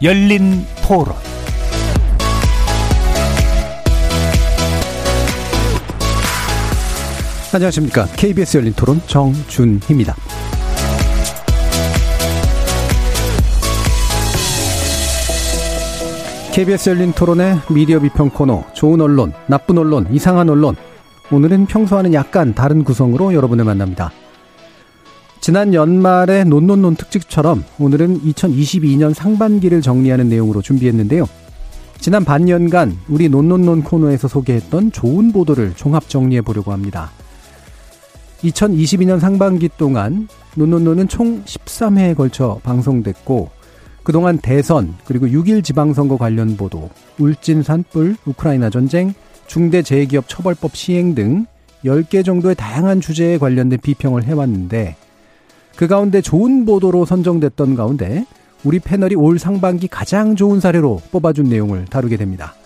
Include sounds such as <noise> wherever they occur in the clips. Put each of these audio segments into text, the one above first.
열린 토론 안녕하십니까. KBS 열린 토론 정준희입니다. KBS 열린 토론의 미디어 비평 코너 좋은 언론, 나쁜 언론, 이상한 언론 오늘은 평소와는 약간 다른 구성으로 여러분을 만납니다. 지난 연말의 논논논 특집처럼 오늘은 2022년 상반기를 정리하는 내용으로 준비했는데요. 지난 반년간 우리 논논논 코너에서 소개했던 좋은 보도를 종합 정리해 보려고 합니다. 2022년 상반기 동안 논논논은 총 13회에 걸쳐 방송됐고 그동안 대선 그리고 6일 지방선거 관련 보도, 울진 산불, 우크라이나 전쟁, 중대재해기업 처벌법 시행 등 10개 정도의 다양한 주제에 관련된 비평을 해왔는데 그 가운데 좋은 보도로 선정됐던 가운데 우리 패널이 올 상반기 가장 좋은 사례로 뽑아준 내용을 다루게 됩니다.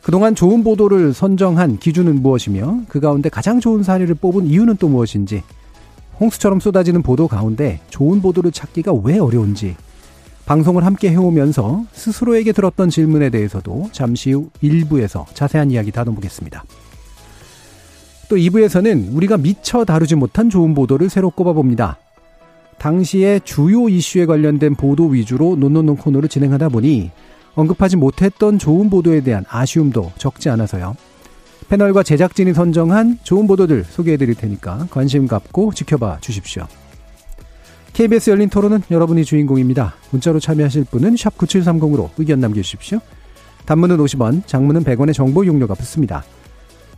그동안 좋은 보도를 선정한 기준은 무엇이며 그 가운데 가장 좋은 사례를 뽑은 이유는 또 무엇인지 홍수처럼 쏟아지는 보도 가운데 좋은 보도를 찾기가 왜 어려운지 방송을 함께 해오면서 스스로에게 들었던 질문에 대해서도 잠시 후 1부에서 자세한 이야기 나눠보겠습니다. 또 2부에서는 우리가 미처 다루지 못한 좋은 보도를 새로 꼽아봅니다. 당시의 주요 이슈에 관련된 보도 위주로 논논논 코너를 진행하다 보니 언급하지 못했던 좋은 보도에 대한 아쉬움도 적지 않아서요. 패널과 제작진이 선정한 좋은 보도들 소개해 드릴 테니까 관심 갖고 지켜봐 주십시오. KBS 열린 토론은 여러분이 주인공입니다. 문자로 참여하실 분은 9730으로 의견 남겨주십시오. 단문은 50원, 장문은 100원의 정보 용료가 붙습니다.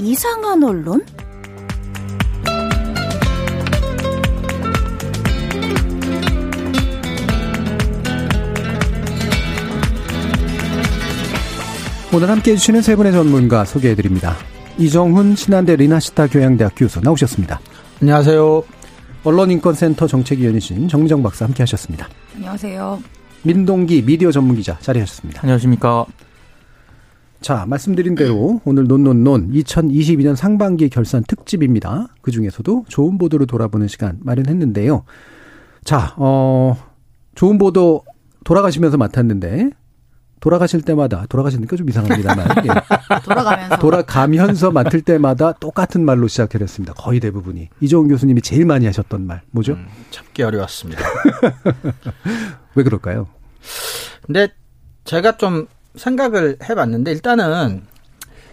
이상한 언론? 오늘 함께 해주시는 세 분의 전문가 소개해드립니다. 이정훈 신한대 리나시타 교양대학 교수 나오셨습니다. 안녕하세요. 언론인권센터 정책위원이신 정미정 박사 함께 하셨습니다. 안녕하세요. 민동기 미디어 전문기자 자리하셨습니다. 안녕하십니까. 자, 말씀드린 대로 오늘 논논논 2022년 상반기 결산 특집입니다. 그 중에서도 좋은 보도를 돌아보는 시간 마련했는데요. 자, 어, 좋은 보도 돌아가시면서 맡았는데 돌아가실 때마다 돌아가시니까 좀 이상합니다만 예. <laughs> 돌아가면서 돌아가면서 맡을 때마다 똑같은 말로 시작을 했습니다. 거의 대부분이 이종훈 교수님이 제일 많이 하셨던 말 뭐죠? 음, 참기 어려웠습니다. <laughs> 왜 그럴까요? 근데 제가 좀 생각을 해봤는데 일단은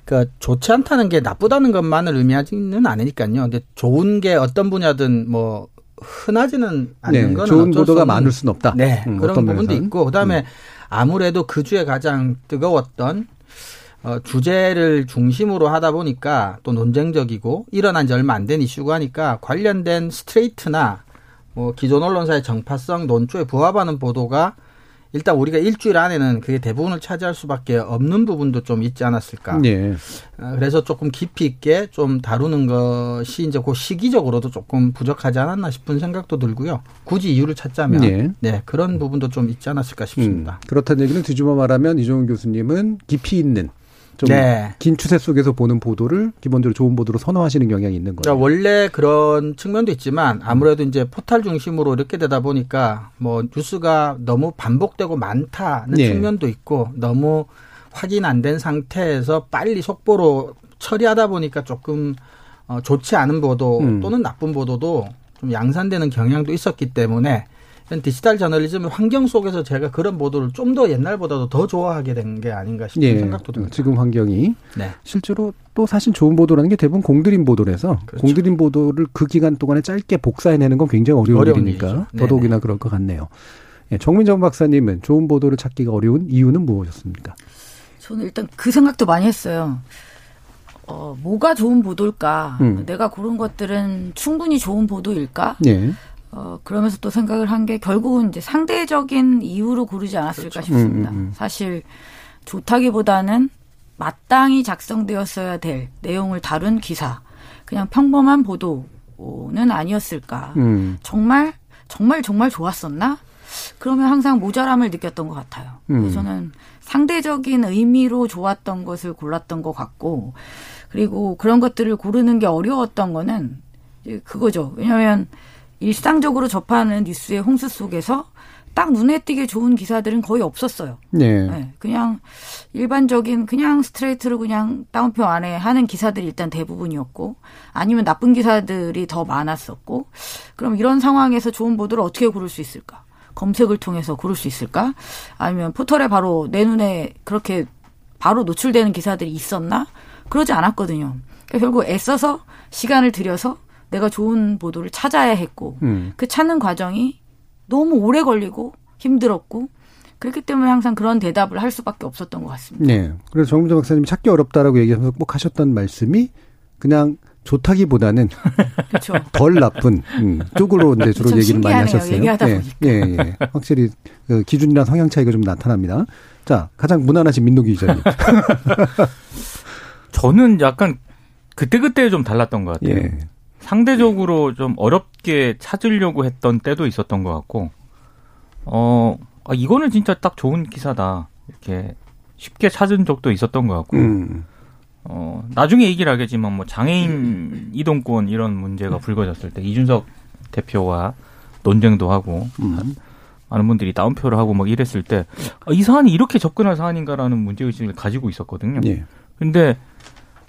그 좋지 않다는 게 나쁘다는 것만을 의미하지는 않으니까요. 근데 좋은 게 어떤 분야든 뭐 흔하지는 않는 네, 거는 좋은 보도가 많을 수는 없다. 네, 음, 그런 부분도 면에서는. 있고 그다음에 음. 아무래도 그 주에 가장 뜨거웠던 어, 주제를 중심으로 하다 보니까 또 논쟁적이고 일어난 지 얼마 안 된 이슈가 하니까 관련된 스트레이트나 뭐 기존 언론사의 정파성 논조에 부합하는 보도가 일단 우리가 일주일 안에는 그게 대부분을 차지할 수밖에 없는 부분도 좀 있지 않았을까. 네. 그래서 조금 깊이 있게 좀 다루는 것이 이제 그 시기적으로도 조금 부족하지 않았나 싶은 생각도 들고요. 굳이 이유를 찾자면 네, 네 그런 부분도 좀 있지 않았을까 싶습니다. 음, 그렇다는 얘기는 뒤집어 말하면 이종훈 교수님은 깊이 있는 좀긴 네. 추세 속에서 보는 보도를 기본적으로 좋은 보도로 선호하시는 경향이 있는 거예요. 그러니까 원래 그런 측면도 있지만 아무래도 이제 포탈 중심으로 이렇게 되다 보니까 뭐 뉴스가 너무 반복되고 많다는 네. 측면도 있고 너무 확인 안 된 상태에서 빨리 속보로 처리하다 보니까 조금 어, 좋지 않은 보도 음. 또는 나쁜 보도도 좀 양산되는 경향도 있었기 때문에 디지털 저널리즘 환경 속에서 제가 그런 보도를 좀 더 옛날보다도 더 좋아하게 된 게 아닌가 싶은 예, 생각도 듭니다. 지금 환경이 네. 실제로 또 사실 좋은 보도라는 게 대부분 공들인 보도라서 그렇죠. 공들인 보도를 그 기간 동안에 짧게 복사해내는 건 굉장히 어려운, 어려운 일이니까 일이죠. 더더욱이나 그럴 것 같네요. 예, 정민정 박사님은 좋은 보도를 찾기가 어려운 이유는 무엇이었습니까? 저는 일단 그 생각도 많이 했어요. 어, 뭐가 좋은 보도일까? 음. 내가 고른 것들은 충분히 좋은 보도일까? 예. 어, 그러면서 또 생각을 한 게 결국은 이제 상대적인 이유로 고르지 않았을까 싶습니다. 음, 음, 음. 사실 좋다기보다는 마땅히 작성되었어야 될 내용을 다룬 기사. 그냥 평범한 보도는 아니었을까. 음. 정말 정말 정말 좋았었나? 그러면 항상 모자람을 느꼈던 것 같아요. 음. 그래서 저는 상대적인 의미로 좋았던 것을 골랐던 것 같고, 그리고 그런 것들을 고르는 게 어려웠던 거는 그거죠. 왜냐하면 일상적으로 접하는 뉴스의 홍수 속에서 딱 눈에 띄게 좋은 기사들은 거의 없었어요. 예. 네, 그냥 일반적인 그냥 스트레이트로 그냥 따옴표 안에 하는 기사들이 일단 대부분이었고 아니면 나쁜 기사들이 더 많았었고 그럼 이런 상황에서 좋은 보도를 어떻게 고를 수 있을까? 검색을 통해서 고를 수 있을까? 아니면 포털에 바로 내 눈에 그렇게 바로 노출되는 기사들이 있었나? 그러지 않았거든요. 그러니까 결국 애써서 시간을 들여서 내가 좋은 보도를 찾아야 했고 음. 그 찾는 과정이 너무 오래 걸리고 힘들었고 그렇기 때문에 항상 그런 대답을 할 수밖에 없었던 것 같습니다. 네. 그래서 정민정 박사님이 찾기 어렵다라고 얘기하면서 꼭 하셨던 말씀이 그냥 좋다기보다는 그렇죠. <laughs> 덜 나쁜 음, 쪽으로 이제 주로 좀 얘기를 많이. 하셨어요. 얘기하다 예, 보니까. 예, 예. 확실히 그 기준이나 성향 차이가 좀 나타납니다. 자, 가장 무난하신 민노기 기자님. <laughs> 저는 약간 그때그때 좀 달랐던 것 같아요. 예. 상대적으로 좀 어렵게 찾으려고 했던 때도 있었던 것 같고, 어, 아, 이거는 진짜 딱 좋은 기사다. 이렇게 쉽게 찾은 적도 있었던 것 같고, 음. 어, 나중에 얘기를 하겠지만 뭐 장애인 이동권 이런 문제가 불거졌을 때 이준석 대표와 논쟁도 하고, 음. 많은 분들이 다운표를 하고 막 이랬을 때, 아, 이 사안이 이렇게 접근할 사안인가라는 문제의식을 가지고 있었거든요. 예. 근데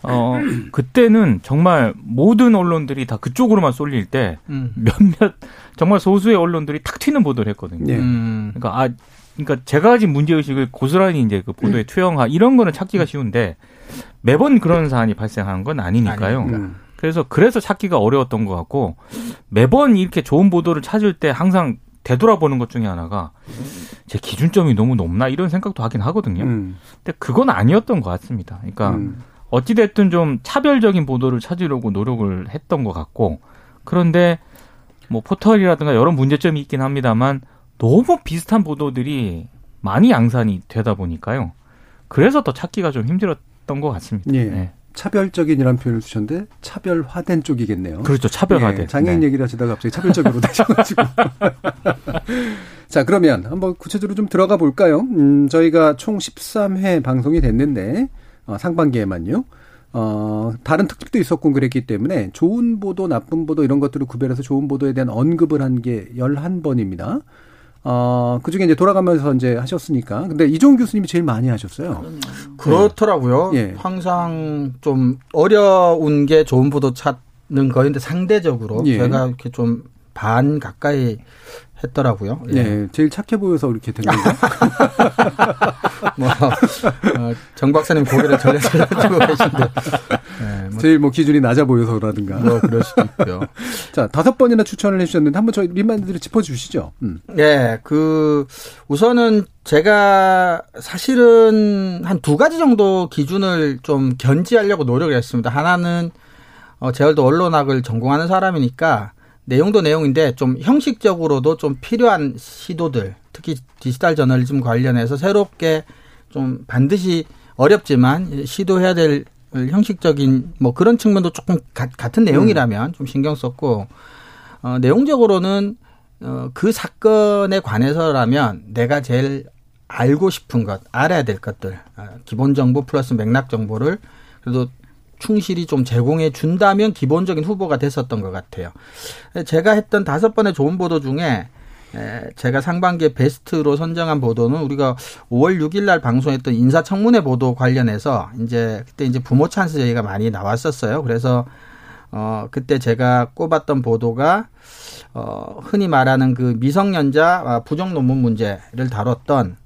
어 그때는 정말 모든 언론들이 다 그쪽으로만 쏠릴 때 음. 몇몇 정말 소수의 언론들이 탁 튀는 보도를 했거든요. 예. 음. 그러니까 아 그러니까 제가 가진 문제 의식을 고스란히 이제 그 보도에 투영하 이런 거는 찾기가 쉬운데 매번 그런 사안이 발생하는 건 아니니까요. 아니니까. 음. 그래서 그래서 찾기가 어려웠던 것 같고 매번 이렇게 좋은 보도를 찾을 때 항상 되돌아보는 것 중에 하나가 제 기준점이 너무 높나 이런 생각도 하긴 하거든요. 음. 근데 그건 아니었던 것 같습니다. 그러니까 음. 어찌됐든 좀 차별적인 보도를 찾으려고 노력을 했던 것 같고 그런데 뭐 포털이라든가 여러 문제점이 있긴 합니다만 너무 비슷한 보도들이 많이 양산이 되다 보니까요. 그래서 더 찾기가 좀 힘들었던 것 같습니다. 예. 네. 차별적인이라는 표현을 쓰셨는데 차별화된 쪽이겠네요. 그렇죠. 차별화된. 예, 장애인 네. 얘기를 하시다가 갑자기 차별적으로 <laughs> 되셔가지고. <laughs> 자, 그러면 한번 구체적으로 좀 들어가 볼까요? 음, 저희가 총 13회 방송이 됐는데, 어, 상반기에만요. 어, 다른 특집도 있었고 그랬기 때문에 좋은 보도, 나쁜 보도 이런 것들을 구별해서 좋은 보도에 대한 언급을 한게 11번입니다. 어, 그 중에 이제 돌아가면서 이제 하셨으니까. 근데 이종 교수님이 제일 많이 하셨어요. 그렇더라고요. 예. 항상 좀 어려운 게 좋은 보도 찾는 거인데 상대적으로 예. 제가 이렇게 좀 반 가까이 했더라고요. 예. 네, 제일 착해 보여서 그렇게 된 거죠. <laughs> 뭐, 어, 정 박사님 고개를 절레절레 고 계신데. 예, 뭐, 제일 뭐 기준이 낮아 보여서라든가. 뭐 그럴 수도 있고요. <laughs> 자, 다섯 번이나 추천을 해주셨는데 한번 저희 remind를 짚어주시죠. 음. 예, 그, 우선은 제가 사실은 한 두 가지 정도 기준을 좀 견지하려고 노력을 했습니다. 하나는, 어, 제월도 언론학을 전공하는 사람이니까 내용도 내용인데 좀 형식적으로도 좀 필요한 시도들, 특히 디지털 저널리즘 관련해서 새롭게 좀 반드시 어렵지만 시도해야 될 형식적인 뭐 그런 측면도 조금 가- 같은 내용이라면 좀 신경 썼고, 어, 내용적으로는 어, 그 사건에 관해서라면 내가 제일 알고 싶은 것, 알아야 될 것들, 아, 기본 정보 플러스 맥락 정보를 그래도 충실히 좀 제공해 준다면 기본적인 후보가 됐었던 것 같아요. 제가 했던 다섯 번의 좋은 보도 중에 에, 제가 상반기에 베스트로 선정한 보도는 우리가 5월 6일 날 방송했던 인사청문회 보도 관련해서 이제 그때 이제 부모 찬스 얘기가 많이 나왔었어요. 그래서 어, 그때 제가 꼽았던 보도가 어, 흔히 말하는 그 미성년자 아, 부정 논문 문제를 다뤘던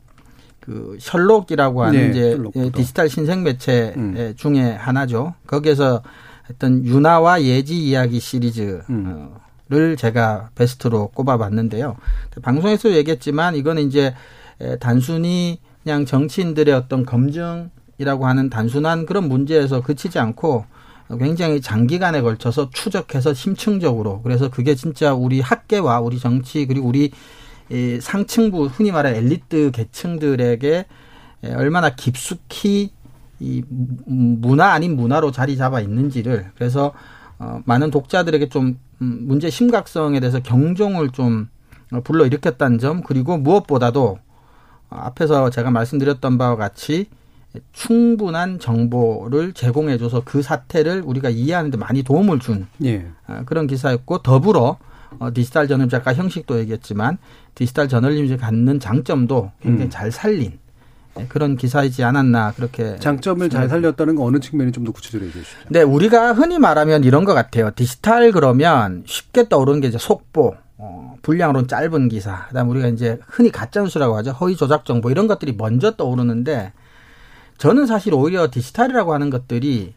그 셜록이라고 하는 네, 이제 셜록 보도. 디지털 신생 매체 음. 중에 하나죠. 거기에서 했던 유나와 예지 이야기 시리즈를 음. 제가 베스트로 꼽아봤는데요. 방송에서 얘기했지만 이거는 이제 에, 단순히 그냥 정치인들의 어떤 검증이라고 하는 단순한 그런 문제에서 그치지 않고 굉장히 장기간에 걸쳐서 추적해서 심층적으로 그래서 그게 진짜 우리 학계와 우리 정치 그리고 우리 이 상층부 흔히 말하는 엘리트 계층들에게 에, 얼마나 깊숙이 이 무- 문화 아닌 문화로 자리 잡아 있는지를 그래서 어, 많은 독자들에게 좀 음, 문제 심각성에 대해서 경종을 좀 어, 불러 일으켰다는 점 그리고 무엇보다도 어, 앞에서 제가 말씀드렸던 바와 같이 충분한 정보를 제공해줘서 그 사태를 우리가 이해하는데 많이 도움을 준 예. 아, 그런 기사였고 더불어 어, 디지털 저널리즘 아까 형식도 얘기했지만 디지털 저널리즘이 갖는 장점도 굉장히 음. 잘 살린 예, 그런 기사이지 않았나 그렇게 장점을 잘 살렸다는 건 어느 측면이 좀 더 구체적으로 얘기해 주시죠. 네, 우리가 흔히 말하면 이런 것 같아요. 디지털 그러면 쉽게 떠오르는 게 이제 속보, 어, 분량으로는 짧은 기사, 그다음 우리가 이제 흔히 가짜 뉴스라고 하죠. 허위 조작 정보 이런 것들이 먼저 떠오르는데 저는 사실 오히려 디지털이라고 하는 것들이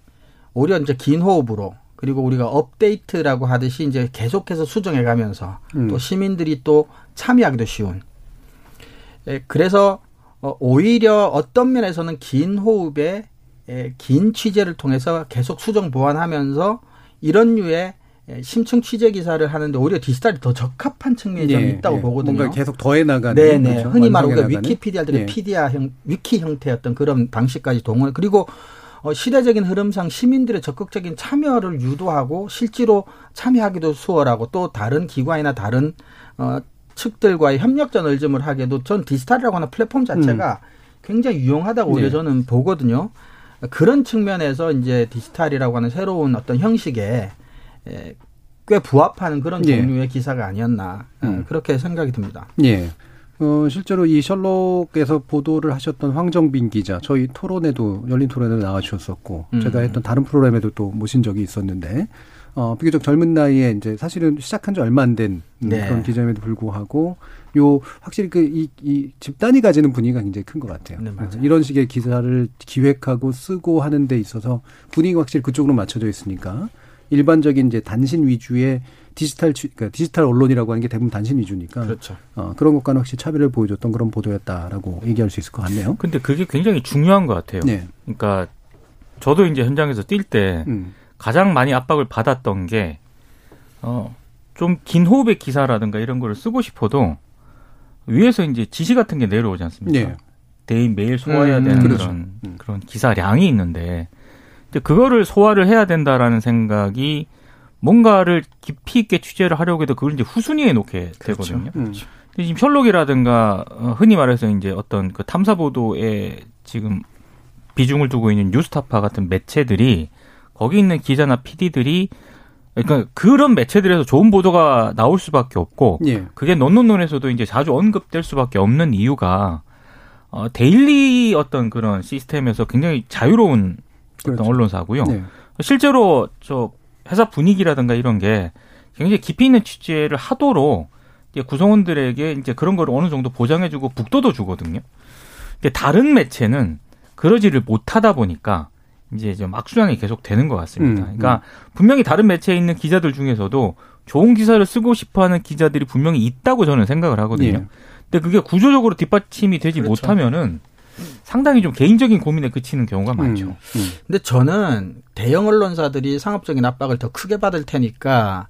오히려 이제 긴 호흡으로 그리고 우리가 업데이트라고 하듯이 이제 계속해서 수정해 가면서 음. 또 시민들이 또 참여하기도 쉬운. 예, 그래서 어, 오히려 어떤 면에서는 긴 호흡에 예, 긴 취재를 통해서 계속 수정 보완하면서 이런 류의 예, 심층 취재 기사를 하는데 오히려 디지털이 더 적합한 측면이 좀 있다고 보거든요. 예, 뭔가 계속 더해 나가는. 네네. 그렇죠? 흔히 말하는 우리가 나가는. 위키피디아들의 예. 피디아 형, 위키 형태였던 그런 방식까지 동원. 그리고 어, 시대적인 흐름상 시민들의 적극적인 참여를 유도하고 실제로 참여하기도 수월하고 또 다른 기관이나 다른 어, 측들과의 협력 저널리즘을 하게도 전 디지털이라고 하는 플랫폼 자체가 굉장히 유용하다고 오히려 네. 저는 보거든요. 그런 측면에서 이제 디지털이라고 하는 새로운 어떤 형식에 에, 꽤 부합하는 그런 예. 종류의 기사가 아니었나 어, 음. 그렇게 생각이 듭니다. 예. 어, 실제로 이 셜록에서 보도를 하셨던 황정빈 기자, 저희 토론에도, 열린 토론에도 나와주셨었고, 음. 제가 했던 다른 프로그램에도 또 모신 적이 있었는데, 어, 비교적 젊은 나이에 이제 사실은 시작한 지 얼마 안된 네. 그런 기자임에도 불구하고, 요, 확실히 그, 이, 이 집단이 가지는 분위기가 굉장히 큰 것 같아요. 네, 이런 식의 기사를 기획하고 쓰고 하는 데 있어서 분위기가 확실히 그쪽으로 맞춰져 있으니까, 일반적인 이제 단신 위주의 디지털, 취- 그러니까 디지털 언론이라고 하는 게 대부분 단신 위주니까, 그렇죠. 어, 그런 것과는 확실히 차별을 보여줬던 그런 보도였다라고 얘기할 수 있을 것 같네요. 근데 그게 굉장히 중요한 것 같아요. 네. 그러니까 저도 이제 현장에서 뛸때 음. 가장 많이 압박을 받았던 게, 어, 좀 긴 호흡의 기사라든가 이런 거를 쓰고 싶어도 위에서 이제 지시 같은 게 내려오지 않습니까? 네. 대인 매일 소화해야 음, 되는 그렇죠. 그런 음. 그런 기사량이 있는데, 근데 그거를 소화를 해야 된다라는 생각이 뭔가를 깊이 있게 취재를 하려고 해도 그걸 이제 후순위에 놓게 되거든요. 음. 근데 지금 셜록이라든가 어, 흔히 말해서 이제 어떤 그 탐사 보도에 지금 비중을 두고 있는 뉴스타파 같은 매체들이 거기 있는 기자나 PD들이 그러니까 그런 매체들에서 좋은 보도가 나올 수밖에 없고 예. 그게 논논논에서도 이제 자주 언급될 수밖에 없는 이유가 어, 데일리 어떤 그런 시스템에서 굉장히 자유로운 그렇죠. 어떤 언론사고요. 네. 실제로 저 회사 분위기라든가 이런 게 굉장히 깊이 있는 취재를 하도록 구성원들에게 이제 그런 걸 어느 정도 보장해주고 북돋워 주거든요. 근데 다른 매체는 그러지를 못하다 보니까 이제 이제 막수량이 계속 되는 것 같습니다. 음, 그러니까 분명히 다른 매체에 있는 기자들 중에서도 좋은 기사를 쓰고 싶어하는 기자들이 분명히 있다고 저는 생각을 하거든요. 예. 근데 그게 구조적으로 뒷받침이 되지 그렇죠. 못하면은 상당히 좀 개인적인 고민에 그치는 경우가 많죠. 음, 음. 근데 저는 대형 언론사들이 상업적인 압박을 더 크게 받을 테니까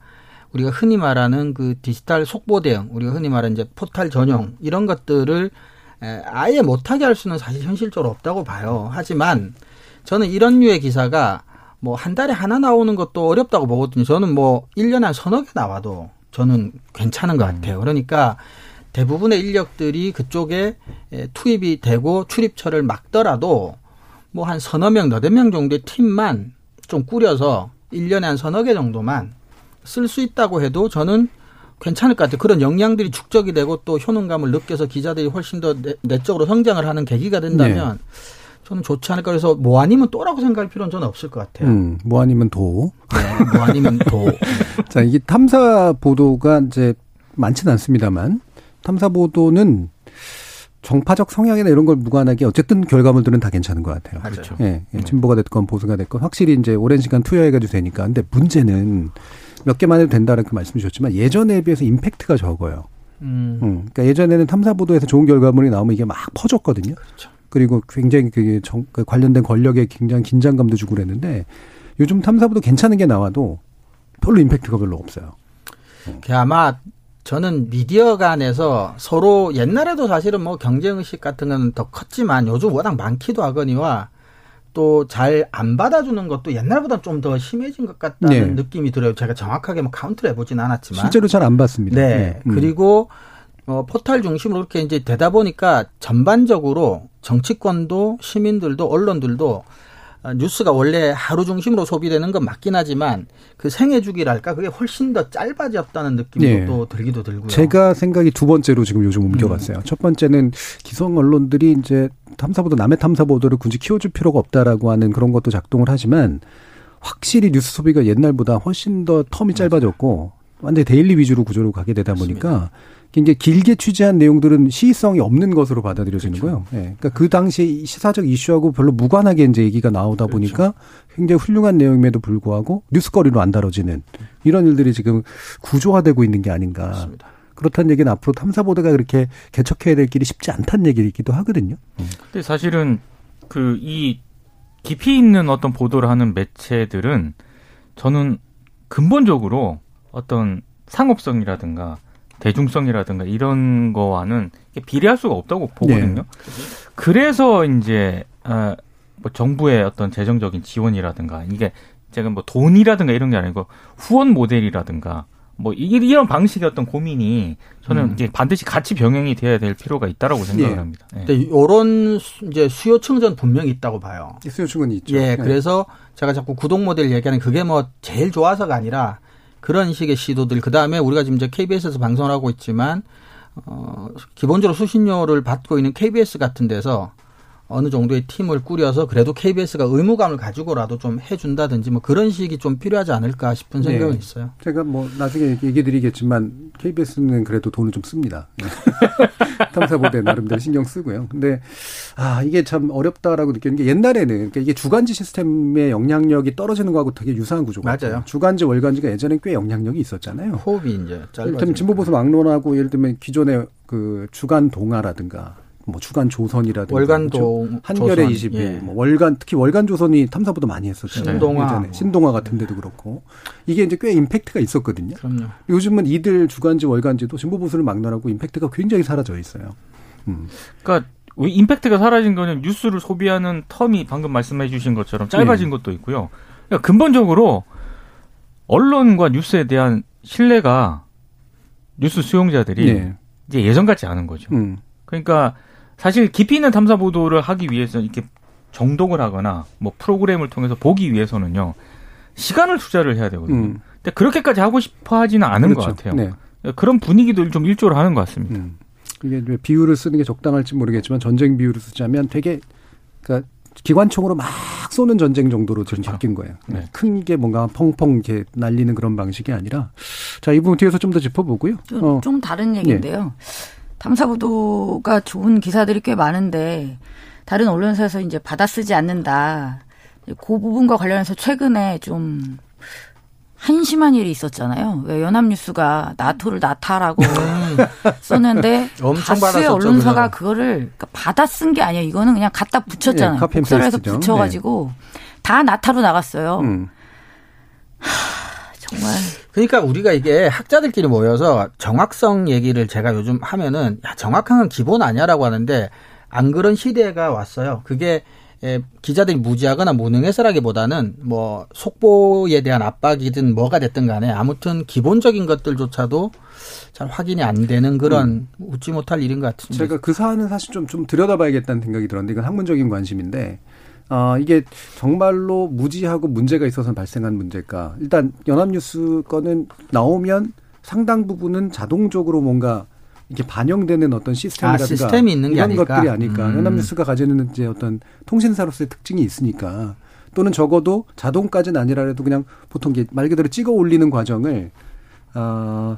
우리가 흔히 말하는 그 디지털 속보 대응, 우리가 흔히 말하는 이제 포탈 전용 이런 것들을 에, 아예 못하게 할 수는 사실 현실적으로 없다고 봐요. 하지만 저는 이런 류의 기사가 뭐 한 달에 하나 나오는 것도 어렵다고 보거든요. 저는 뭐 1년에 한 서너 개 나와도 저는 괜찮은 것 같아요. 그러니까 대부분의 인력들이 그쪽에 에, 투입이 되고 출입처를 막더라도 뭐 한 서너 명, 너댓 명 정도의 팀만 좀 꾸려서 1년에 한 서너 개 정도만 쓸 수 있다고 해도 저는 괜찮을 것 같아요. 그런 역량들이 축적이 되고 또 효능감을 느껴서 기자들이 훨씬 더 내, 내적으로 성장을 하는 계기가 된다면 저는 좋지 않을까 그래서 뭐 아니면 또라고 생각할 필요는 저는 없을 것 같아요. 음, 뭐 아니면 도. 네, 뭐 아니면 도. <laughs> 자, 이게 탐사 보도가 이제 많지는 않습니다만 탐사 보도는 정파적 성향이나 이런 걸 무관하게 어쨌든 결과물들은 다 괜찮은 것 같아요. 그렇죠. 예, 예, 진보가 됐건 보수가 됐건 확실히 이제 오랜 시간 투여해가지고 되니까. 근데 문제는 몇 개만 해도 된다는 그 말씀 주셨지만 예전에 비해서 임팩트가 적어요. 음. 음, 그러니까 예전에는 탐사 보도에서 좋은 결과물이 나오면 이게 막 퍼졌거든요. 그렇죠. 그리고 굉장히 그 정, 그 관련된 권력에 굉장히 긴장감도 주고 그랬는데 요즘 탐사 보도 괜찮은 게 나와도 별로 임팩트가 별로 없어요. 그 아마 저는 미디어 간에서 서로 옛날에도 사실은 뭐 경쟁 의식 같은 건 더 컸지만 요즘 워낙 많기도 하거니와 또 잘 안 받아주는 것도 옛날보다 좀 더 심해진 것 같다는 네. 느낌이 들어요. 제가 정확하게 뭐 카운트를 해보진 않았지만. 실제로 잘안 봤습니다. 네. 음. 그리고 어, 포탈 중심으로 이렇게 이제 되다 보니까 전반적으로 정치권도 시민들도 언론들도 어, 뉴스가 원래 하루 중심으로 소비되는 건 맞긴 하지만 그 생애 주기랄까 그게 훨씬 더 짧아졌다는 느낌도 예. 또 들기도 들고요. 제가 생각이 두 번째로 지금 요즘 옮겨갔어요. 첫 번째는 기성 언론들이 이제 탐사보도 남의 탐사 보도를 굳이 키워줄 필요가 없다라고 하는 그런 것도 작동을 하지만 확실히 뉴스 소비가 옛날보다 훨씬 더 term이 짧아졌고 완전히 daily 위주로 구조로 가게 되다 보니까 굉장히 길게 취재한 내용들은 시의성이 없는 것으로 받아들여지는 거예요. 예. 그러니까 그 당시 시사적 이슈하고 별로 무관하게 이제 얘기가 나오다 보니까 굉장히 훌륭한 내용임에도 불구하고 뉴스거리로 안 다뤄지는 이런 일들이 지금 구조화되고 있는 게 아닌가. 맞습니다. 그렇다는 얘기는 앞으로 탐사 보도가 그렇게 개척해야 될 길이 쉽지 않다는 얘기이기도 하거든요. 근데 사실은 그 이 깊이 있는 어떤 보도를 하는 매체들은 저는 근본적으로 어떤 상업성이라든가 대중성이라든가 이런 거와는 비례할 수가 없다고 보거든요. 그래서 이제 아, 뭐 정부의 어떤 재정적인 지원이라든가 이게 제가 뭐 돈이라든가 이런 게 아니고 후원 모델이라든가 뭐 이- 이런 방식의 어떤 고민이 저는 음. 이게 반드시 같이 병행이 돼야 될 필요가 있다라고 생각을 예. 합니다. 예. 근데 요런 수- 이제 수요층전 분명히 있다고 봐요. 수요층은 있죠. 예, 네. 그래서 제가 자꾸 구독 모델 얘기하는 그게 뭐 제일 좋아서가 아니라 그런 식의 시도들. 그 다음에 우리가 지금 이제 KBS에서 방송을 하고 있지만 어 기본적으로 수신료를 받고 있는 KBS 같은 데서 어느 정도의 팀을 꾸려서 그래도 KBS가 의무감을 가지고라도 좀 해준다든지 뭐 그런 식이 좀 필요하지 않을까 싶은 네. 생각은 있어요. 제가 뭐 나중에 얘기 드리겠지만 KBS는 그래도 돈을 좀 씁니다. 네. <laughs> 탐사 보도에 나름대로 신경 쓰고요. 근데 아 이게 참 어렵다라고 느끼는 게 옛날에는 그러니까 이게 주간지 시스템의 영향력이 떨어지는 거하고 되게 유사한 구조가 맞아요. 주간지 월간지가 예전에 꽤 영향력이 있었잖아요. 호흡이 이제 들면 진보보수 막론하고 예를 들면 기존의 그 주간 동아라든가 뭐 주간 조선이라든가 월간도 그렇죠? 한겨레 20일 예. 뭐 월간 특히 월간 조선이 탐사보도 많이 했었잖아요. 신동아. 예전에 신동아 같은 데도 그렇고 이게 이제 꽤 임팩트가 있었거든요. 그럼요. 요즘은 이들 주간지 월간지도 진보 보수를 막론하고 임팩트가 굉장히 사라져 있어요. 음. 그러니까 왜 임팩트가 사라진 거는 뉴스를 소비하는 텀이 방금 말씀해 주신 것처럼 짧아진 것도 있고요. 그러니까 근본적으로 언론과 뉴스에 대한 신뢰가 뉴스 수용자들이 네. 이제 예전 같지 않은 거죠. 음. 그러니까 사실 깊이 있는 탐사 보도를 하기 위해서 이렇게 정독을 하거나 뭐 프로그램을 통해서 보기 위해서는요. 시간을 투자를 해야 되거든요. 음. 근데 그렇게까지 하고 싶어 하지는 않은 것 같아요. 네. 그런 분위기도 좀 일조를 하는 것 같습니다. 음. 이게 왜 비율을 쓰는 게 적당할지 모르겠지만 전쟁 비율을 쓰자면 되게 그러니까 기관총으로 막 쏘는 전쟁 정도로 지금 그렇죠. 바뀐 거예요. 네. 큰게 뭔가 펑펑 이렇게 날리는 그런 방식이 아니라 자, 이 부분 뒤에서 좀 더 짚어보고요. 좀, 어. 좀 다른 얘기인데요. 탐사보도가 좋은 기사들이 꽤 많은데 다른 언론사에서 이제 받아쓰지 않는다. 그 부분과 관련해서 최근에 좀 한심한 일이 있었잖아요. 왜 연합뉴스가 나토를 나타라고 <laughs> 썼는데 다수의 언론사가 그거. 그거를 그러니까 받아 쓴 게 아니에요. 이거는 그냥 갖다 붙였잖아요. 예, copy and 복사를 해서. 붙여가지고 다 나타로 나갔어요. 음. 정말 그러니까 우리가 이게 학자들끼리 모여서 정확성 얘기를 제가 요즘 하면은 야, 정확한 건 기본 아니야라고 하는데 안 그런 시대가 왔어요. 그게 에, 기자들이 무지하거나 무능해서라기보다는 뭐 속보에 대한 압박이든 뭐가 됐든 간에 아무튼 기본적인 것들조차도 잘 확인이 안 되는 그런 웃지 못할 일인 것 같은데. 제가 그 사안은 사실 좀, 좀 들여다봐야겠다는 생각이 들었는데 이건 학문적인 관심인데 아, 이게 정말로 무지하고 문제가 있어서 발생한 문제일까. 일단 연합뉴스 거는 나오면 상당 부분은 자동적으로 뭔가 이게 반영되는 어떤 시스템이라든가 아, 시스템이 있는 게 이런 아닐까? 것들이 아닐까. 음. 연합뉴스가 가지는 이제 어떤 통신사로서의 특징이 있으니까 또는 적어도 자동까지는 아니라도 그냥 보통 말 그대로 찍어 올리는 과정을 어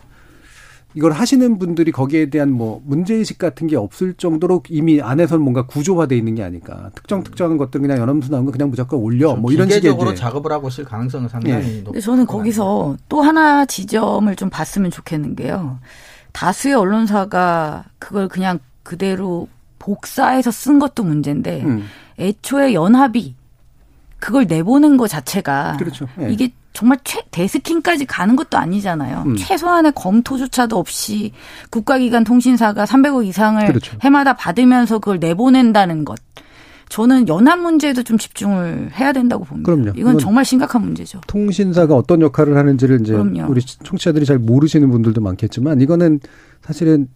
이걸 하시는 분들이 거기에 대한 뭐 문제의식 같은 게 없을 정도로 이미 안에서는 뭔가 구조화돼 있는 게 아닐까. 특정 특정한 것들 그냥 연합뉴스 나온 거 그냥 무조건 올려. 뭐 이런 식의 기계적으로 이제 작업을 하고 있을 가능성은 상당히 예. 높고 근데 저는 거기서 또 하나 지점을 좀 봤으면 좋겠는 게요. 다수의 언론사가 그걸 그냥 그대로 복사해서 쓴 것도 문제인데 음, 애초에 연합이 그걸 내보낸 것 자체가 그렇죠. 예. 이게 정말 최 데스킹까지 가는 것도 아니잖아요. 음. 최소한의 검토조차도 없이 국가기관 통신사가 300억 이상을 그렇죠. 해마다 받으면서 그걸 내보낸다는 것. 저는 연합 문제에도 좀 집중을 해야 된다고 봅니다. 그럼요. 이건 정말 심각한 문제죠. 통신사가 어떤 역할을 하는지를 이제 그럼요. 우리 청취자들이 잘 모르시는 분들도 많겠지만 이거는 사실은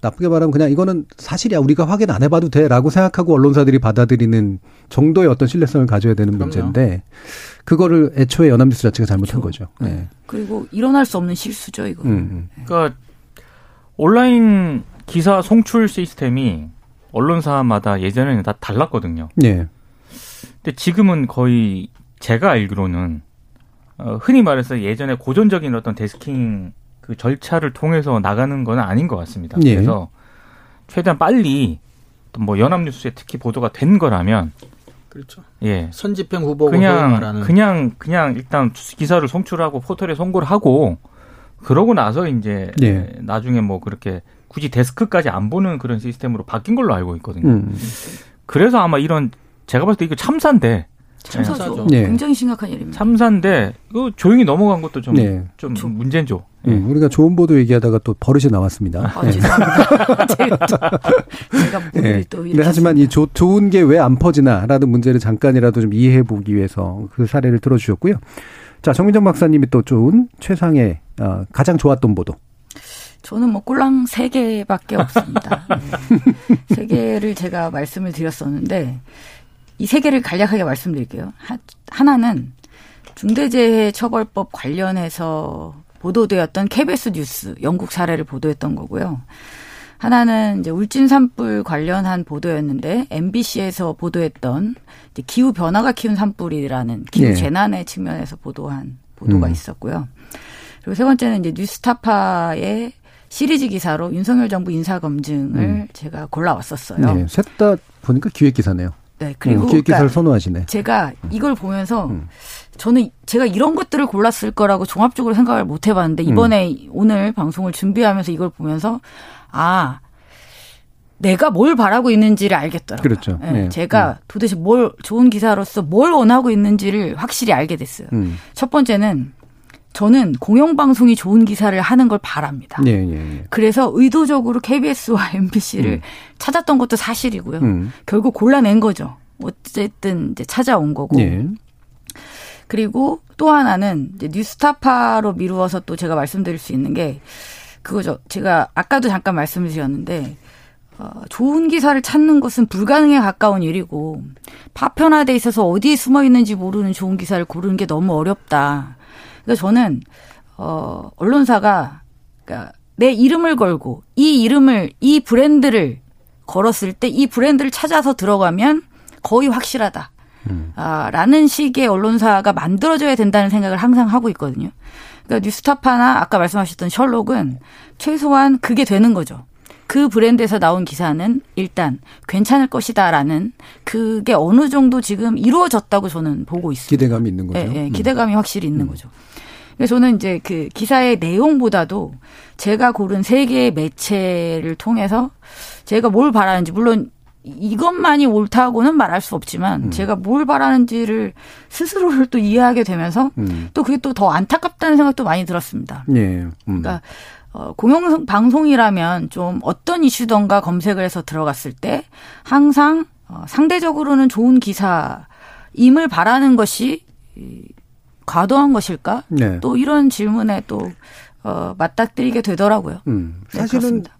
나쁘게 말하면 그냥 이거는 사실이야 우리가 확인 안 해봐도 돼라고 생각하고 언론사들이 받아들이는 정도의 어떤 신뢰성을 가져야 되는 그럼요. 문제인데 그거를 애초에 연합뉴스 자체가 잘못한 그렇죠. 거죠. 네. 그리고 일어날 수 없는 실수죠, 이거. 음, 음. 그러니까 온라인 기사 송출 시스템이 언론사마다 예전에는 다 달랐거든요. 네. 근데 지금은 거의 제가 알기로는 어, 흔히 말해서 예전에 고전적인 어떤 데스킹 그 절차를 통해서 나가는 건 아닌 것 같습니다. 예. 그래서 최대한 빨리 또뭐 연합뉴스에 특히 보도가 된 거라면 그렇죠. 예 선집행 후보고 그냥 말하는 그냥 그냥 일단 기사를 송출하고 포털에 송고를 하고 그러고 나서 이제 예. 나중에 뭐 그렇게 굳이 데스크까지 안 보는 그런 시스템으로 바뀐 걸로 알고 있거든요. 음. 그래서 아마 이런 제가 봤을 때 이거 참사인데 참사죠. 네. 굉장히 심각한 일입니다. 참사인데 이거 조용히 넘어간 것도 좀좀 네. 문제죠. 예. 음, 우리가 좋은 보도 얘기하다가 또 버릇이 나왔습니다. 아, 네. 죄송합니다. 제가 또, 제가 예. 모델이 또 근데 하지만 이 조- 좋은 게 왜 안 퍼지나라는 문제를 잠깐이라도 좀 이해해 보기 위해서 그 사례를 들어주셨고요. 자, 정민정 박사님이 또 좋은 최상의 어, 가장 좋았던 보도. 저는 뭐 꼴랑 세 개밖에 없습니다. 네. <laughs> 세 개를 제가 말씀을 드렸었는데 이 세 개를 간략하게 말씀드릴게요. 하, 하나는 중대재해처벌법 관련해서 보도되었던 KBS 뉴스 영국 사례를 보도했던 거고요. 하나는 이제 울진 산불 관련한 보도였는데 MBC에서 보도했던 기후 변화가 키운 산불이라는 기후 예. 재난의 측면에서 보도한 보도가 음. 있었고요. 그리고 세 번째는 이제 뉴스타파의 시리즈 기사로 윤석열 정부 인사 검증을 음. 제가 골라왔었어요. 네, 셋다 보니까 기획 기사네요. 네, 그리고 음, 기획 기사를 그러니까 선호하시네. 제가 이걸 보면서 음. 저는 제가 이런 것들을 골랐을 거라고 종합적으로 생각을 못 해봤는데 이번에 오늘 방송을 준비하면서 이걸 보면서 아 내가 뭘 바라고 있는지를 알겠더라고요. 그렇죠. 네, 네. 제가 도대체 뭘 좋은 기사로서 뭘 원하고 있는지를 확실히 알게 됐어요. 음. 첫 번째는 저는 공영방송이 좋은 기사를 하는 걸 바랍니다. 예, 예, 예. 그래서 의도적으로 KBS와 MBC를 찾았던 것도 사실이고요. 음. 결국 골라낸 거죠. 어쨌든 이제 찾아온 거고. 예. 그리고 또 하나는 이제 뉴스타파로 미루어서 또 제가 말씀드릴 수 있는 게 그거죠. 제가 아까도 잠깐 말씀을 드렸는데 어, 좋은 기사를 찾는 것은 불가능에 가까운 일이고 파편화돼 있어서 어디에 숨어 있는지 모르는 좋은 기사를 고르는 게 너무 어렵다. 그러니까 저는 어, 언론사가 그러니까 내 이름을 걸고 이 이름을 이 브랜드를 걸었을 때 이 브랜드를 찾아서 들어가면 거의 확실하다. 아, 라는 식의 언론사가 만들어져야 된다는 생각을 항상 하고 있거든요. 그러니까 뉴스타파나 아까 말씀하셨던 셜록은 최소한 그게 되는 거죠. 그 브랜드에서 나온 기사는 일단 괜찮을 것이다라는 그게 어느 정도 지금 이루어졌다고 저는 보고 있습니다. 기대감이 있는 거죠. 예, 예, 음. 기대감이 확실히 있는 거죠. 그래서 저는 이제 그 기사의 내용보다도 제가 고른 세 개의 매체를 통해서 제가 뭘 바라는지 물론 이것만이 옳다고는 말할 수 없지만 제가 뭘 바라는지를 스스로를 또 이해하게 되면서 음. 또 그게 또 더 안타깝다는 생각도 많이 들었습니다. 예. 음. 그러니까 어, 공영 방송이라면 좀 어떤 이슈던가 검색을 해서 들어갔을 때 항상 어, 상대적으로는 좋은 기사임을 바라는 것이 이, 과도한 것일까? 네. 또 이런 질문에 또 어, 맞닥뜨리게 되더라고요. 음. 네, 사실은 그렇습니다.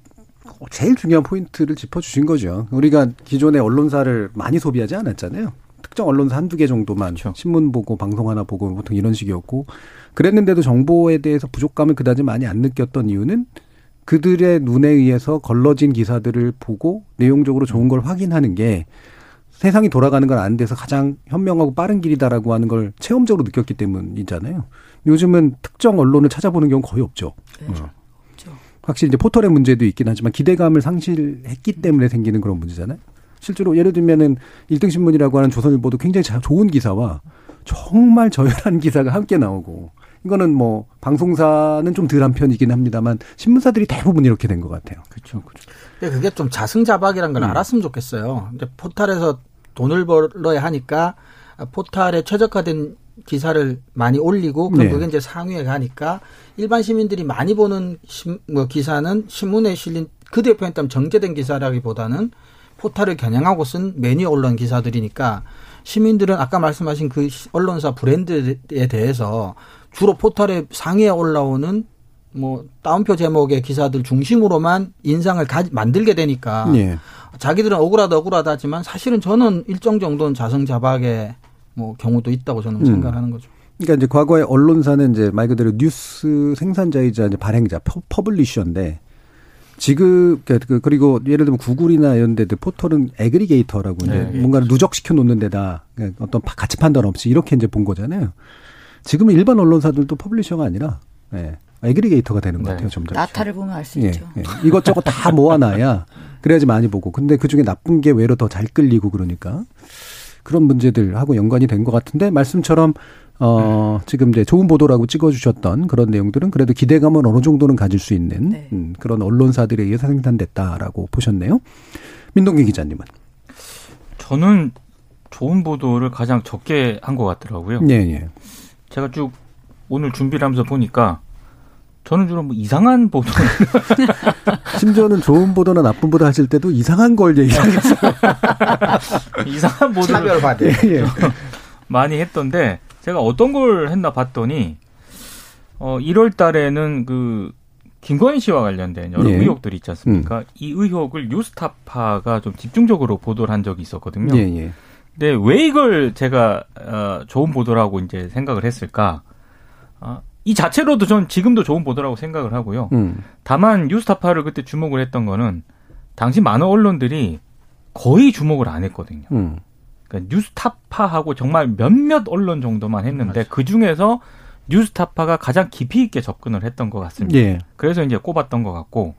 제일 중요한 포인트를 짚어주신 거죠. 우리가 기존의 언론사를 많이 소비하지 않았잖아요. 특정 언론사 한두 개 정도만 그렇죠. 신문 보고 방송 하나 보고 보통 이런 식이었고 그랬는데도 정보에 대해서 부족감을 그다지 많이 안 느꼈던 이유는 그들의 눈에 의해서 걸러진 기사들을 보고 내용적으로 좋은 걸 확인하는 게 세상이 돌아가는 건 안 돼서 가장 현명하고 빠른 길이다라고 하는 걸 체험적으로 느꼈기 때문이잖아요. 요즘은 특정 언론을 찾아보는 경우 거의 없죠. 네. 어. 확실히 이제 포털의 문제도 있긴 하지만 기대감을 상실했기 때문에 생기는 그런 문제잖아요. 실제로 예를 들면은 일등 신문이라고 하는 조선일보도 굉장히 자- 좋은 기사와 정말 저열한 기사가 함께 나오고 이거는 뭐 방송사는 좀 덜한 편이긴 합니다만 신문사들이 대부분 이렇게 된 것 같아요. 그렇죠. 그렇죠. 근데 그게 좀 자승자박이란 걸 음. 알았으면 좋겠어요. 이제 포탈에서 돈을 벌어야 하니까 포탈에 최적화된 기사를 많이 올리고 그럼 네. 그게 이제 상위에 가니까 일반 시민들이 많이 보는 신, 뭐 기사는 신문에 실린 그 대표에 따면 정제된 기사라기보다는 포탈을 겨냥하고 쓴 매니어 언론 기사들이니까 시민들은 아까 말씀하신 그 시- 언론사 브랜드에 대해서 주로 포털에 상위에 올라오는 뭐 따옴표 제목의 기사들 중심으로만 인상을 가, 만들게 되니까 예. 자기들은 억울하다 억울하다 하지만 사실은 저는 일정 정도는 자승자박의 뭐 경우도 있다고 저는 음. 생각하는 거죠. 그러니까 이제 과거에 언론사는 이제 말 그대로 뉴스 생산자이자 이제 발행자, 퍼, publisher인데 지금 그러니까 그- 그리고 예를 들면 구글이나 이런 데들 포털은 aggregator라고 이제 네. 뭔가를 누적시켜 놓는 데다 그러니까 어떤 파- 가치 판단 없이 이렇게 이제 본 거잖아요. 지금은 일반 언론사들도 publisher가 아니라 예, aggregator가 되는 것 네. 같아요. 점점. 나타를 보면 알수 예, 있죠. 예. 이것저것 다 모아놔야 그래야지 많이 보고. 근데 그 중에 나쁜 게 외로 더 잘 끌리고 그러니까 그런 문제들하고 연관이 된 것 같은데 말씀처럼 어 지금 이제 좋은 보도라고 찍어주셨던 그런 내용들은 그래도 기대감은 어느 정도는 가질 수 있는 네. 음, 그런 언론사들에 의해서 생산됐다라고 보셨네요. 민동기 기자님은. 저는 좋은 보도를 가장 적게 한 것 같더라고요. 예, 예. 제가 쭉 오늘 준비를 하면서 보니까 저는 주로 뭐 이상한 보도 <laughs> 심지어는 좋은 보도나 나쁜 보도 하실 때도 이상한 걸 얘기하겠어요. <laughs> 이상한 보도를 차별화돼. 예. 많이 했던데 제가 어떤 걸 했나 봤더니 어 1월 달에는 그 김건희 씨와 관련된 여러 예. 의혹들이 있지 않습니까? 이 의혹을 뉴스타파가 좀 집중적으로 보도를 한 적이 있었거든요. 예, 예. 근데 왜 이걸 제가 어, 좋은 보도라고 이제 생각을 했을까? 아, 이 자체로도 전 지금도 좋은 보도라고 생각을 하고요. 음. 다만 뉴스타파를 그때 주목을 했던 거는 당시 많은 언론들이 거의 주목을 안 했거든요. 음. 그러니까 뉴스타파하고 정말 몇몇 언론 정도만 했는데 그 중에서 뉴스타파가 가장 깊이 있게 접근을 했던 것 같습니다. 예. 그래서 이제 꼽았던 것 같고,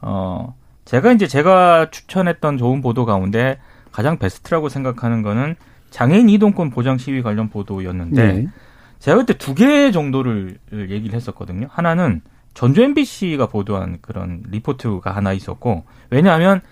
어, 제가 이제 제가 추천했던 좋은 보도 가운데 가장 베스트라고 생각하는 거는 장애인 이동권 보장 시위 관련 보도였는데, 네. 제가 그때 두 개 정도를 얘기를 했었거든요. 하나는 전주 MBC가 보도한 그런 리포트가 하나 있었고, 왜냐하면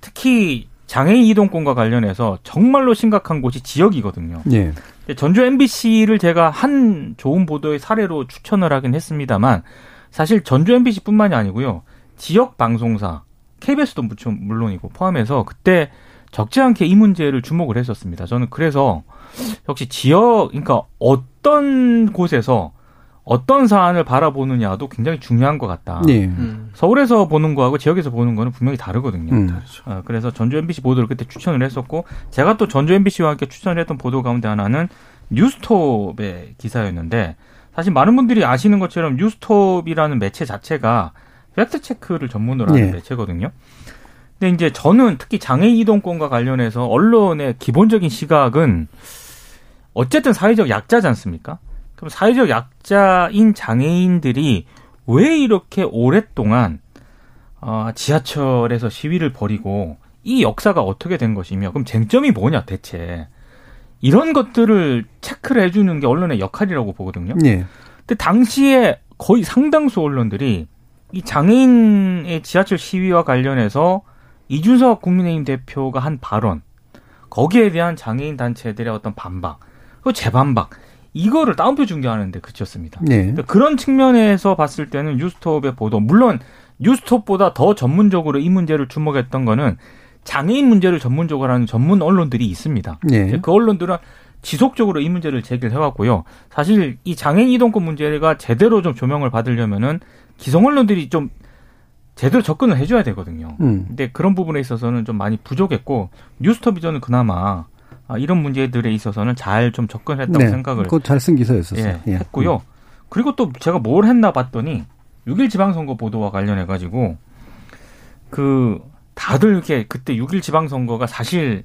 특히 장애인 이동권과 관련해서 정말로 심각한 곳이 지역이거든요. 예. 전주 MBC를 제가 한 좋은 보도의 사례로 추천을 하긴 했습니다만 사실 전주 MBC뿐만이 아니고요. 지역 방송사 KBS도 물론이고 포함해서 그때 적지 않게 이 문제를 주목을 했었습니다. 저는 그래서 역시 지역 그러니까 어 떤 곳에서 어떤 사안을 바라보느냐도 굉장히 중요한 것 같다. 예. 음. 서울에서 보는 거하고 지역에서 보는 거는 분명히 다르거든요. 음. 어, 그래서 전주 MBC 보도를 그때 추천을 했었고 제가 또 전주 MBC와 함께 추천을 했던 보도 가운데 하나는 뉴스톱의 기사였는데 사실 많은 분들이 아시는 것처럼 뉴스톱이라는 매체 자체가 팩트 체크를 전문으로 하는 예. 매체거든요. 근데 이제 저는 특히 장애 이동권과 관련해서 언론의 기본적인 시각은 어쨌든 사회적 약자지 않습니까? 그럼 사회적 약자인 장애인들이 왜 이렇게 오랫동안 어, 지하철에서 시위를 벌이고 이 역사가 어떻게 된 것이며 그럼 쟁점이 뭐냐 대체 이런 것들을 체크를 해주는 게 언론의 역할이라고 보거든요. 예. 근데 당시에 거의 상당수 언론들이 이 장애인의 지하철 시위와 관련해서 이준석 국민의힘 대표가 한 발언 거기에 대한 장애인 단체들의 어떤 반박 그 재반박 이거를 따옴표 중계하는데 그쳤습니다. 예. 그러니까 그런 측면에서 봤을 때는 뉴스톱의 보도 물론 뉴스톱보다 더 전문적으로 이 문제를 주목했던 거는 장애인 문제를 전문적으로 하는 전문 언론들이 있습니다. 예. 그 언론들은 지속적으로 이 문제를 제기를 해왔고요. 사실 이 장애인 이동권 문제가 제대로 좀 조명을 받으려면은 기성 언론들이 좀 제대로 접근을 해줘야 되거든요. 음. 근데 그런 부분에 있어서는 좀 많이 부족했고 뉴스톱이 저는 그나마 아, 이런 문제들에 있어서는 잘 좀 접근했다고 생각을 그거 잘 쓴 기사였었어요. 예, 했고요. 그리고 또 제가 뭘 했나 봤더니 6일 지방선거 보도와 관련해 가지고 그 다들 이렇게 그때 6일 지방선거가 사실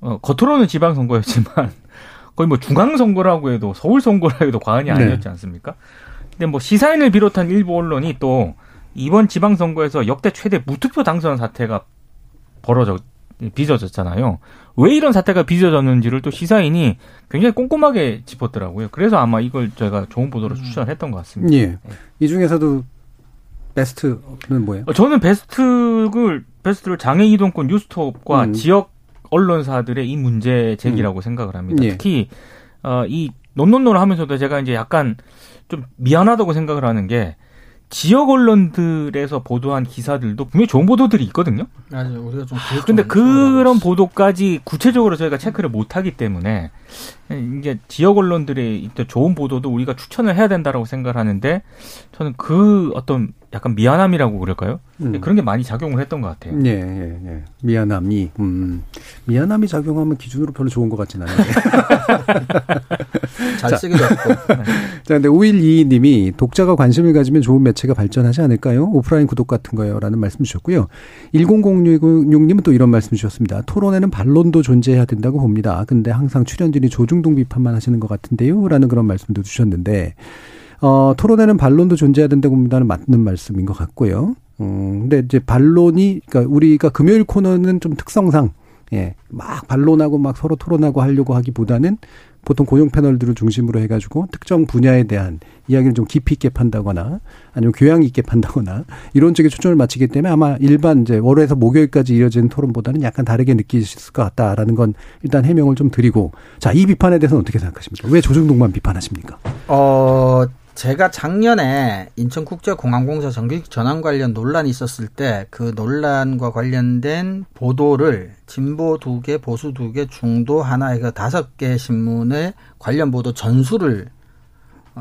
어, 겉으로는 지방선거였지만 <laughs> 거의 뭐 중앙선거라고 해도 서울선거라 해도 과언이 아니었지 않습니까? 근데 뭐 시사인을 비롯한 일부 언론이 또 이번 지방선거에서 역대 최대 무투표 당선 사태가 벌어져 빚어졌잖아요. 왜 이런 사태가 빚어졌는지를 또 시사인이 굉장히 꼼꼼하게 짚었더라고요. 그래서 아마 이걸 저희가 좋은 보도로 추천을 했던 것 같습니다. 예. 이 중에서도 베스트는 뭐예요? 어, 저는 베스트를 베스트를 장애 이동권 뉴스톱과 음. 지역 언론사들의 이 문제 제기라고 생각을 합니다. 예. 특히 어, 이 논논논을 하면서도 제가 이제 약간 좀 미안하다고 생각을 하는 게 지역 언론들에서 보도한 기사들도 분명히 좋은 보도들이 있거든요. 맞아요. 우리가 좀 그게 근데 좀 그런 보도까지 구체적으로 저희가 체크를 못 하기 때문에 이제 지역 언론들의 좋은 보도도 우리가 추천을 해야 된다라고 생각을 하는데 저는 그 어떤 약간 미안함이라고 그럴까요? 음. 그런 게 많이 작용을 했던 것 같아요. 예, 예, 예. 미안함이, 음, 미안함이 작용하면 기준으로 별로 좋은 것 같진 않은데. <laughs> 잘 쓰기도 했고. <laughs> 자, 근데 5122님이 독자가 관심을 가지면 좋은 매체가 발전하지 않을까요? 오프라인 구독 같은 거요. 라는 말씀 주셨고요. 10066님은 또 이런 말씀 주셨습니다. 토론에는 반론도 존재해야 된다고 봅니다. 근데 항상 출연진이 조중동 비판만 하시는 것 같은데요. 라는 그런 말씀도 주셨는데, 어, 토론에는 반론도 존재해야 된다고 봅니다는 맞는 말씀인 것 같고요. 음, 근데 이제 반론이, 그러니까 우리가 금요일 코너는 좀 특성상, 예, 막 반론하고 막 서로 토론하고 하려고 하기보다는 보통 고용 패널들을 중심으로 해가지고 특정 분야에 대한 이야기를 좀 깊이 있게 판다거나 아니면 교양 있게 판다거나 이런 쪽에 초점을 맞추기 때문에 아마 일반 이제 월요일에서 목요일까지 이어지는 토론보다는 약간 다르게 느끼실 것 같다라는 건 일단 해명을 좀 드리고 자 이 비판에 대해서는 어떻게 생각하십니까? 왜 조중동만 비판하십니까? 어, 제가 작년에 인천국제공항공사 정규직 전환 관련 논란이 있었을 때 그 논란과 관련된 보도를 진보 두 개, 보수 두 개, 중도 하나 해서 다섯 개 신문의 관련 보도 전수를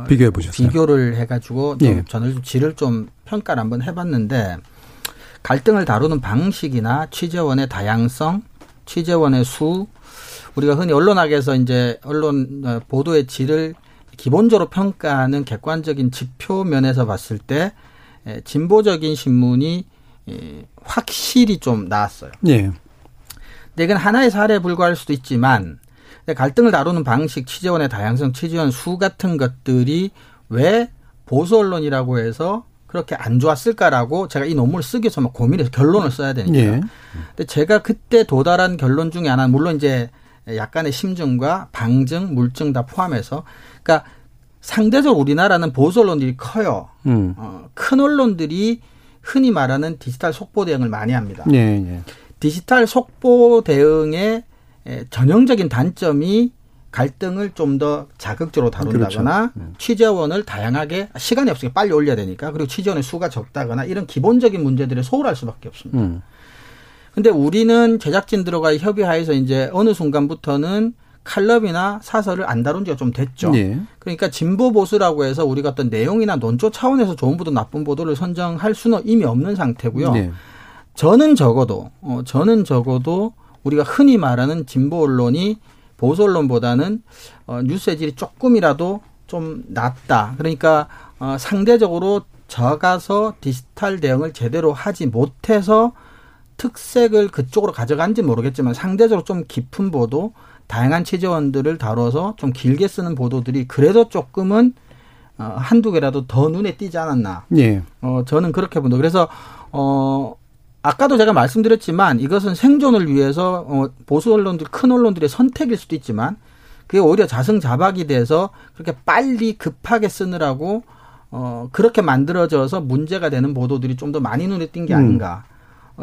비교해 보셨어요? 비교를 해가지고 좀 예. 저는 좀 질을 좀 평가를 한번 해봤는데 갈등을 다루는 방식이나 취재원의 다양성, 취재원의 수, 우리가 흔히 언론학에서 이제 언론 어, 보도의 질을 기본적으로 평가하는 객관적인 지표 면에서 봤을 때 에, 진보적인 신문이 에, 확실히 좀 나았어요. 예. 근데 이건 하나의 사례에 불과할 수도 있지만 갈등을 다루는 방식, 취재원의 다양성, 취재원 수 같은 것들이 왜 보수 언론이라고 해서 그렇게 안 좋았을까라고 제가 이 논문을 쓰기 위해서 막 고민해서 결론을 써야 되니까. 예. 근데 제가 그때 도달한 결론 중에 하나는 물론 이제 약간의 심증과 방증, 물증 다 포함해서 그러니까 상대적으로 우리나라는 보수 언론들이 커요. 음. 어, 큰 언론들이 흔히 말하는 디지털 속보 대응을 많이 합니다. 예, 예. 디지털 속보 대응의 에, 전형적인 단점이 갈등을 좀 더 자극적으로 다룬다거나 그렇죠. 취재원을 다양하게 시간이 없으니까 빨리 올려야 되니까 그리고 취재원의 수가 적다거나 이런 기본적인 문제들에 소홀할 수밖에 없습니다. 음. 근데 우리는 제작진들과 협의하에서 이제 어느 순간부터는 칼럼이나 사설을 안 다룬 지가 좀 됐죠. 예. 그러니까 진보 보수라고 해서 우리가 어떤 내용이나 논조 차원에서 좋은 보도 나쁜 보도를 선정할 수는 이미 없는 상태고요. 예. 저는 적어도 어 저는 적어도 우리가 흔히 말하는 진보 언론이 보수 언론보다는 어 뉴스의 질이 조금이라도 좀 낮다. 그러니까 어 상대적으로 적어서 디지털 대응을 제대로 하지 못해서 특색을 그쪽으로 가져간지 모르겠지만 상대적으로 좀 깊은 보도, 다양한 취재원들을 다뤄서 좀 길게 쓰는 보도들이 그래도 조금은 어, 한두 개라도 더 눈에 띄지 않았나. 예. 어, 저는 그렇게 본다. 그래서, 어, 아까도 제가 말씀드렸지만 이것은 생존을 위해서 어, 보수 언론들, 큰 언론들의 선택일 수도 있지만 그게 오히려 자승자박이 돼서 그렇게 빨리 급하게 쓰느라고 어, 그렇게 만들어져서 문제가 되는 보도들이 좀 더 많이 눈에 띈게 음. 아닌가. 어,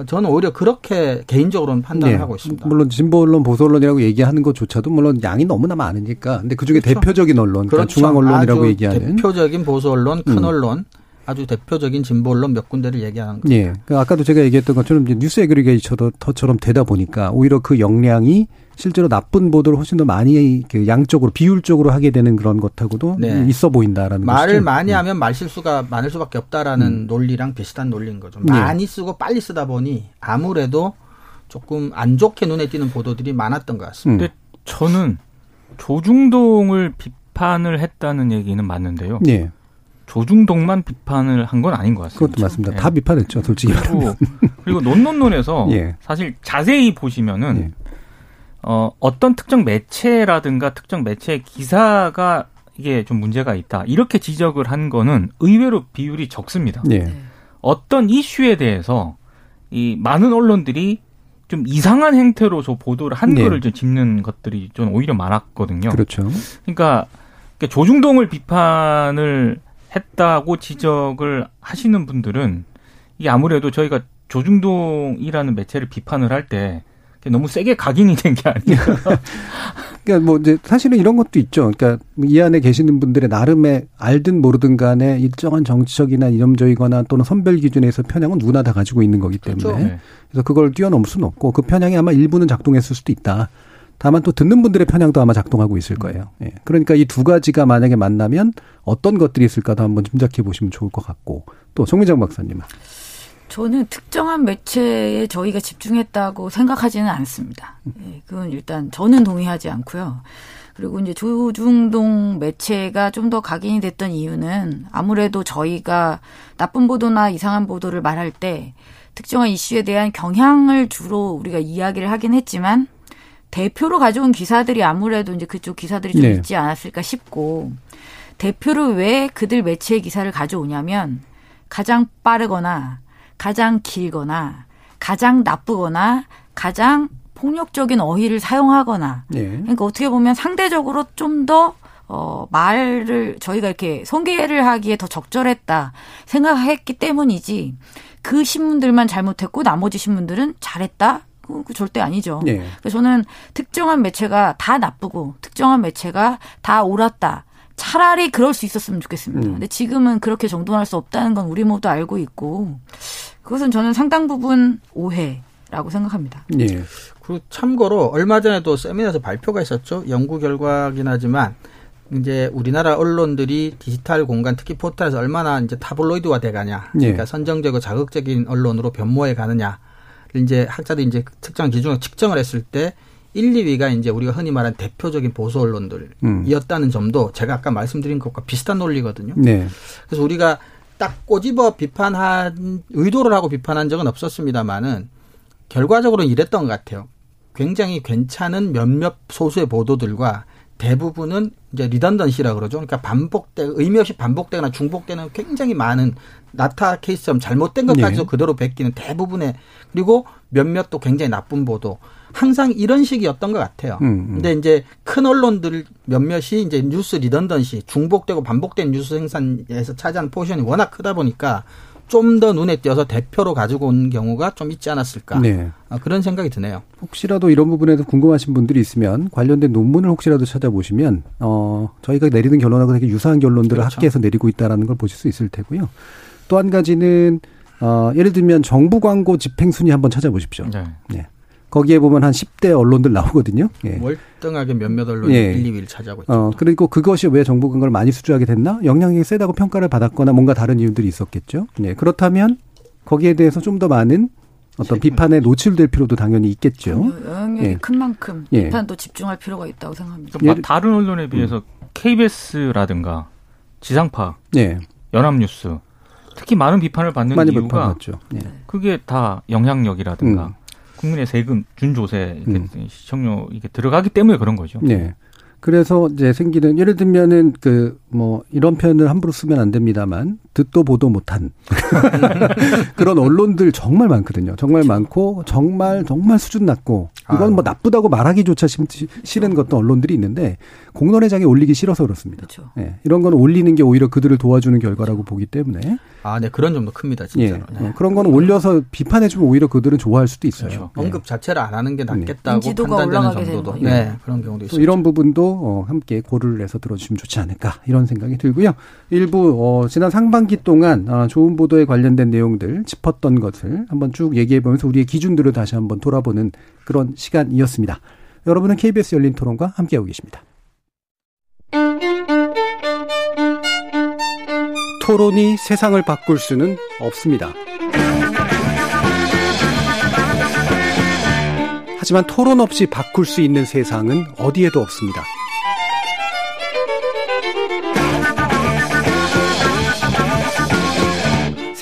저는 오히려 그렇게 개인적으로는 판단을 예. 하고 있습니다. 물론 진보 언론, 보수 언론이라고 얘기하는 것조차도 물론 양이 너무나 많으니까. 근데 그 중에 그렇죠. 대표적인 언론, 그러니까 중앙 언론이라고 얘기하는. 대표적인 보수 언론, 큰 음. 언론, 아주 대표적인 진보 언론 몇 군데를 얘기하는 거죠. 예. 그 아까도 제가 얘기했던 것처럼 이제 뉴스 에그리게이터처럼 되다 보니까 오히려 그 역량이 실제로 나쁜 보도를 훨씬 더 많이 그 양쪽으로 비율적으로 하게 되는 그런 것하고도 네. 있어 보인다라는 말을 것이죠. 많이 음. 하면 말 실수가 많을 수밖에 없다라는 논리랑 비슷한 논리인 거죠. 네. 많이 쓰고 빨리 쓰다 보니 아무래도 조금 안 좋게 눈에 띄는 보도들이 많았던 것 같습니다. 음. 근데 저는 조중동을 비판을 했다는 얘기는 맞는데요. 예. 조중동만 비판을 한 건 아닌 것 같습니다. 그것도 맞습니다. 예. 다 비판했죠, 솔직히. 그리고, 그리고 논논논에서 <laughs> 예. 사실 자세히 보시면은 예. 어, 어떤 특정 매체라든가 특정 매체의 기사가 이게 좀 문제가 있다. 이렇게 지적을 한 거는 의외로 비율이 적습니다. 예. 어떤 이슈에 대해서 이 많은 언론들이 좀 이상한 행태로 저 보도를 한 네. 거를 좀 짚는 것들이 좀 오히려 많았거든요. 그렇죠. 그러니까 이렇게 조중동을 비판을 했다고 지적을 하시는 분들은 이게 아무래도 저희가 조중동이라는 매체를 비판을 할 때 너무 세게 각인이 된 게 아니에요. <laughs> 그러니까 뭐 이제 사실은 이런 것도 있죠. 그러니까 이 안에 계시는 분들의 나름의 알든 모르든 간에 일정한 정치적이나 이념적이거나 또는 선별 기준에서 편향은 누구나 다 가지고 있는 거기 때문에 그렇죠. 네. 그래서 그걸 뛰어넘을 수는 없고 그 편향이 아마 일부는 작동했을 수도 있다. 다만 또 듣는 분들의 편향도 아마 작동하고 있을 거예요. 예. 그러니까 이 두 가지가 만약에 만나면 어떤 것들이 있을까도 한번 짐작해 보시면 좋을 것 같고 또 송민정 박사님은 저는 특정한 매체에 저희가 집중했다고 생각하지는 않습니다. 예, 그건 일단 저는 동의하지 않고요. 그리고 이제 조중동 매체가 좀 더 각인이 됐던 이유는 아무래도 저희가 나쁜 보도나 이상한 보도를 말할 때 특정한 이슈에 대한 경향을 주로 우리가 이야기를 하긴 했지만 대표로 가져온 기사들이 아무래도 이제 그쪽 기사들이 좀 네. 있지 않았을까 싶고 대표를 왜 그들 매체의 기사를 가져오냐면 가장 빠르거나 가장 길거나 가장 나쁘거나 가장 폭력적인 어휘를 사용하거나 예. 그러니까 어떻게 보면 상대적으로 좀더 어, 말을 저희가 이렇게 소개를 하기에 더 적절했다 생각했기 때문이지 그 신문들만 잘못했고 나머지 신문들은 잘했다? 그, 그 절대 아니죠. 예. 그래서 저는 특정한 매체가 다 나쁘고 특정한 매체가 다 옳았다. 차라리 그럴 수 있었으면 좋겠습니다. 음. 근데 지금은 그렇게 정돈할 수 없다는 건 우리 모두 알고 있고 그것은 저는 상당 부분 오해라고 생각합니다. 예. 그리고 참고로 얼마 전에도 세미나에서 발표가 있었죠. 연구 결과긴 하지만 이제 우리나라 언론들이 디지털 공간 특히 포털에서 얼마나 이제 타블로이드화 돼가냐. 그러니까 예. 선정적이고 자극적인 언론으로 변모해 가느냐를 이제 학자들이 이제 특정 기준으로 측정을 했을 때 1, 2위가 이제 우리가 흔히 말하는 대표적인 보수 언론들이었다는 점도 제가 아까 말씀드린 것과 비슷한 논리거든요. 네. 그래서 우리가 딱 꼬집어 비판한 의도를 하고 비판한 적은 없었습니다만은 결과적으로는 이랬던 것 같아요. 굉장히 괜찮은 몇몇 소수의 보도들과 대부분은 이제 redundancy라 그러죠. 그러니까 반복되 의미 없이 반복되거나 중복되는 굉장히 많은 나타 케이스처럼 잘못된 것까지도 네. 그대로 베끼는 대부분의 그리고 몇몇 또 굉장히 나쁜 보도 항상 이런 식이었던 것 같아요. 음, 음. 근데 이제 큰 언론들 몇몇이 이제 뉴스 redundancy 중복되고 반복된 뉴스 생산에서 차지하는 포션이 워낙 크다 보니까 좀 더 눈에 띄어서 대표로 가지고 온 경우가 좀 있지 않았을까 네. 아, 그런 생각이 드네요. 혹시라도 이런 부분에도 궁금하신 분들이 있으면 관련된 논문을 혹시라도 찾아보시면 어 저희가 내리는 결론하고 되게 유사한 결론들을 그렇죠. 학계에서 내리고 있다라는 걸 보실 수 있을 테고요. 또 한 가지는 어 예를 들면 정부 광고 집행 순위 한번 찾아보십시오. 네. 거기에 보면 한 10대 언론들 나오거든요. 예. 월등하게 몇몇 언론이 예. 1, 2위를 차지하고 있죠. 어, 그리고 그것이 왜 정부 광고를 많이 수주하게 됐나? 영향력이 세다고 평가를 받았거나 뭔가 다른 이유들이 있었겠죠. 네. 그렇다면 거기에 대해서 좀 더 많은 어떤 비판에 노출될 필요도 당연히 있겠죠. 영향력이 예. 큰 만큼 예. 비판도 집중할 필요가 있다고 생각합니다. 좀 예를- 다른 언론에 비해서 KBS라든가 지상파, 네. 연합뉴스 특히 많은 비판을 받는 많이 이유가 비판받죠. 네. 그게 다 영향력이라든가 음. 국민의 세금 준조세 음. 시청료 이게 들어가기 때문에 그런 거죠. 네. 그래서 이제 생기는 예를 들면은 그 뭐 이런 표현을 함부로 쓰면 안 됩니다만 듣도 보도 못한 <laughs> 그런 언론들 정말 많거든요. 정말 많고 정말 정말 수준 낮고 이건 뭐 나쁘다고 말하기조차 심- 싫은 것도 언론들이 있는데 공론회장에 올리기 싫어서 그렇습니다. 그렇죠. 예. 이런 건 올리는 게 오히려 그들을 도와주는 결과라고 보기 때문에 아, 네 그런 점도 큽니다, 예. 진짜로. 네. 어, 그런 거는 올려서 비판해주면 오히려 그들은 좋아할 수도 있어요. 그렇죠. 예. 언급 자체를 안 하는 게 낫겠다고 인지도가 판단되는 정도도. 네 그런 경우도 또 있습니다. 이런 부분도 어, 함께 고려를 해서 들어주시면 좋지 않을까 이런 생각이 들고요. 일부 어, 지난 상반 기 동안 어, 좋은 보도에 관련된 내용들 짚었던 것을 한번 쭉 얘기해 보면서 우리의 기준들을 다시 한번 돌아보는 그런 시간이었습니다. 여러분은 KBS 열린 토론과 함께하고 계십니다. 토론이 세상을 바꿀 수는 없습니다. 하지만 토론 없이 바꿀 수 있는 세상은 어디에도 없습니다.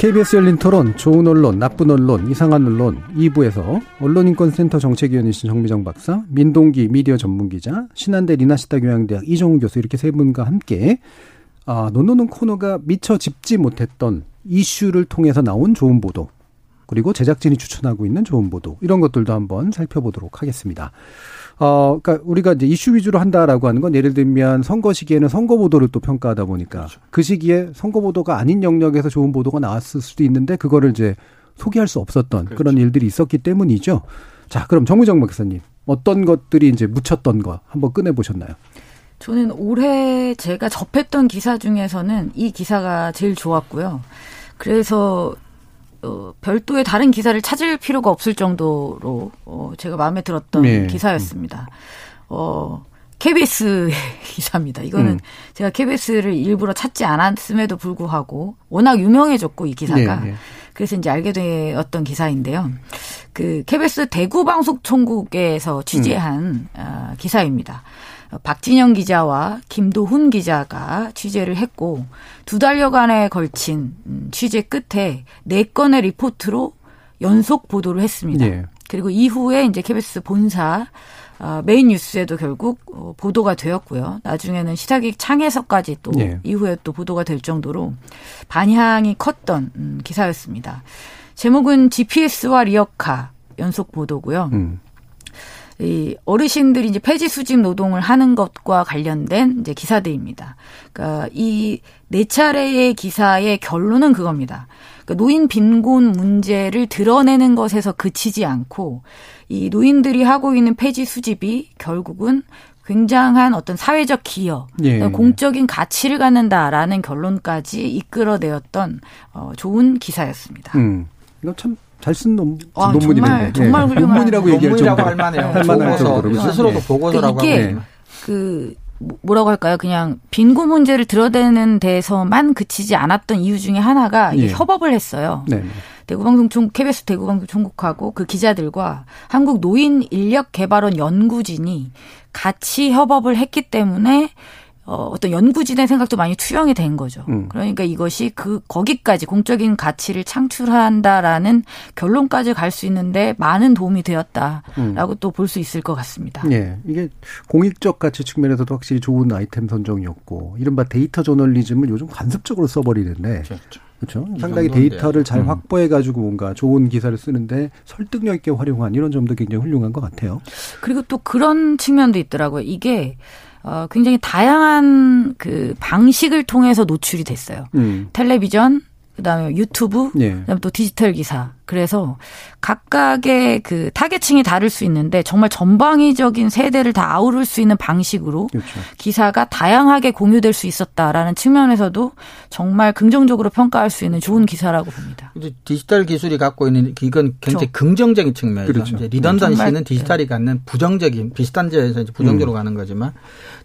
KBS 열린 토론, 좋은 언론, 나쁜 언론, 이상한 언론 2부에서 언론인권센터 정책위원이신 정미정 박사, 민동기 미디어 전문기자, 신한대 리나시타 교양대학 이종우 교수 이렇게 세 분과 함께 아, 논논논 코너가 미처 짚지 못했던 이슈를 통해서 나온 좋은 보도, 그리고 제작진이 추천하고 있는 좋은 보도 이런 것들도 한번 살펴보도록 하겠습니다. 어, 그러니까 우리가 이제 이슈 위주로 한다라고 하는 건 예를 들면 선거 시기에는 선거 보도를 또 평가하다 보니까 그렇죠. 그 시기에 선거 보도가 아닌 영역에서 좋은 보도가 나왔을 수도 있는데 그거를 이제 소개할 수 없었던 그렇죠. 그런 일들이 있었기 때문이죠. 자, 그럼 정무정 박사님 어떤 것들이 이제 묻혔던 거 한번 꺼내 보셨나요? 저는 올해 제가 접했던 기사 중에서는 이 기사가 제일 좋았고요. 그래서 어, 별도의 다른 기사를 찾을 필요가 없을 정도로 어, 제가 마음에 들었던 네. 기사였습니다. 어, KBS <laughs> 기사입니다. 이거는 음. 제가 KBS를 일부러 찾지 않았음에도 불구하고 워낙 유명해졌고 이 기사가 네, 네. 그래서 이제 알게 되었던 기사인데요. 그 KBS 대구 방송총국에서 취재한 음. 어, 기사입니다. 박진영 기자와 김도훈 기자가 취재를 했고 두 달여간에 걸친 음, 취재 끝에 네 건의 리포트로 연속 보도를 했습니다. 네. 그리고 이후에 이제 KBS 본사 어, 메인 뉴스에도 결국 어, 보도가 되었고요. 나중에는 시사기획 창에서까지 또 네. 이후에 또 보도가 될 정도로 반향이 컸던 음, 기사였습니다. 제목은 GPS와 리어카 연속 보도고요. 음. 이 어르신들이 이제 폐지 수집 노동을 하는 것과 관련된 이제 기사들입니다. 그러니까 이 네 차례의 기사의 결론은 그겁니다. 그러니까 노인 빈곤 문제를 드러내는 것에서 그치지 않고 이 노인들이 하고 있는 폐지 수집이 결국은 굉장한 어떤 사회적 기여, 예. 공적인 가치를 갖는다라는 결론까지 이끌어내었던 어, 좋은 기사였습니다. 음. 이거 참 잘쓴 아, 논문이네. 정말, 정말 네. 훌륭한 논문이라고 얘기할 정도로 할 만해요. 할 만할 정도로 스스로도 네. 보고서라고 그러니까 이게 하고. 그 뭐라고 할까요? 그냥 빈곤 문제를 드러내는 데서만 그치지 않았던 이유 중에 하나가 예. 협업을 했어요. 네. 대구방송총 KBS 대구방송 총국하고 그 기자들과 한국 노인 인력 개발원 연구진이 같이 협업을 했기 때문에 어, 어떤 연구진의 생각도 많이 투영이 된 거죠. 음. 그러니까 이것이 그 거기까지 공적인 가치를 창출한다라는 결론까지 갈 수 있는데 많은 도움이 되었다라고 음. 또볼 수 있을 것 같습니다. 예, 이게 공익적 가치 측면에서도 확실히 좋은 아이템 선정이었고 이른바 데이터 저널리즘을 요즘 관습적으로 써버리는데. 그렇죠. 그렇죠. 상당히 데이터를 잘 음. 확보해 가지고 뭔가 좋은 기사를 쓰는데 설득력 있게 활용한 이런 점도 굉장히 훌륭한 것 같아요. 그리고 또 그런 측면도 있더라고요. 이게 어, 굉장히 다양한 그 방식을 통해서 노출이 됐어요. 음. 텔레비전, 그다음에 유튜브, 예. 그다음에 또 디지털 기사. 그래서 각각의 그 타겟층이 다를 수 있는데 정말 전방위적인 세대를 다 아우를 수 있는 방식으로 그렇죠. 기사가 다양하게 공유될 수 있었다라는 측면에서도 정말 긍정적으로 평가할 수 있는 좋은 기사라고 봅니다. 이제 디지털 기술이 갖고 있는 이건 굉장히 그렇죠. 긍정적인 측면이죠. 그렇죠. redundancy는 디지털이 네. 갖는 부정적인 비슷한 점에서 이제 부정적으로 음. 가는 거지만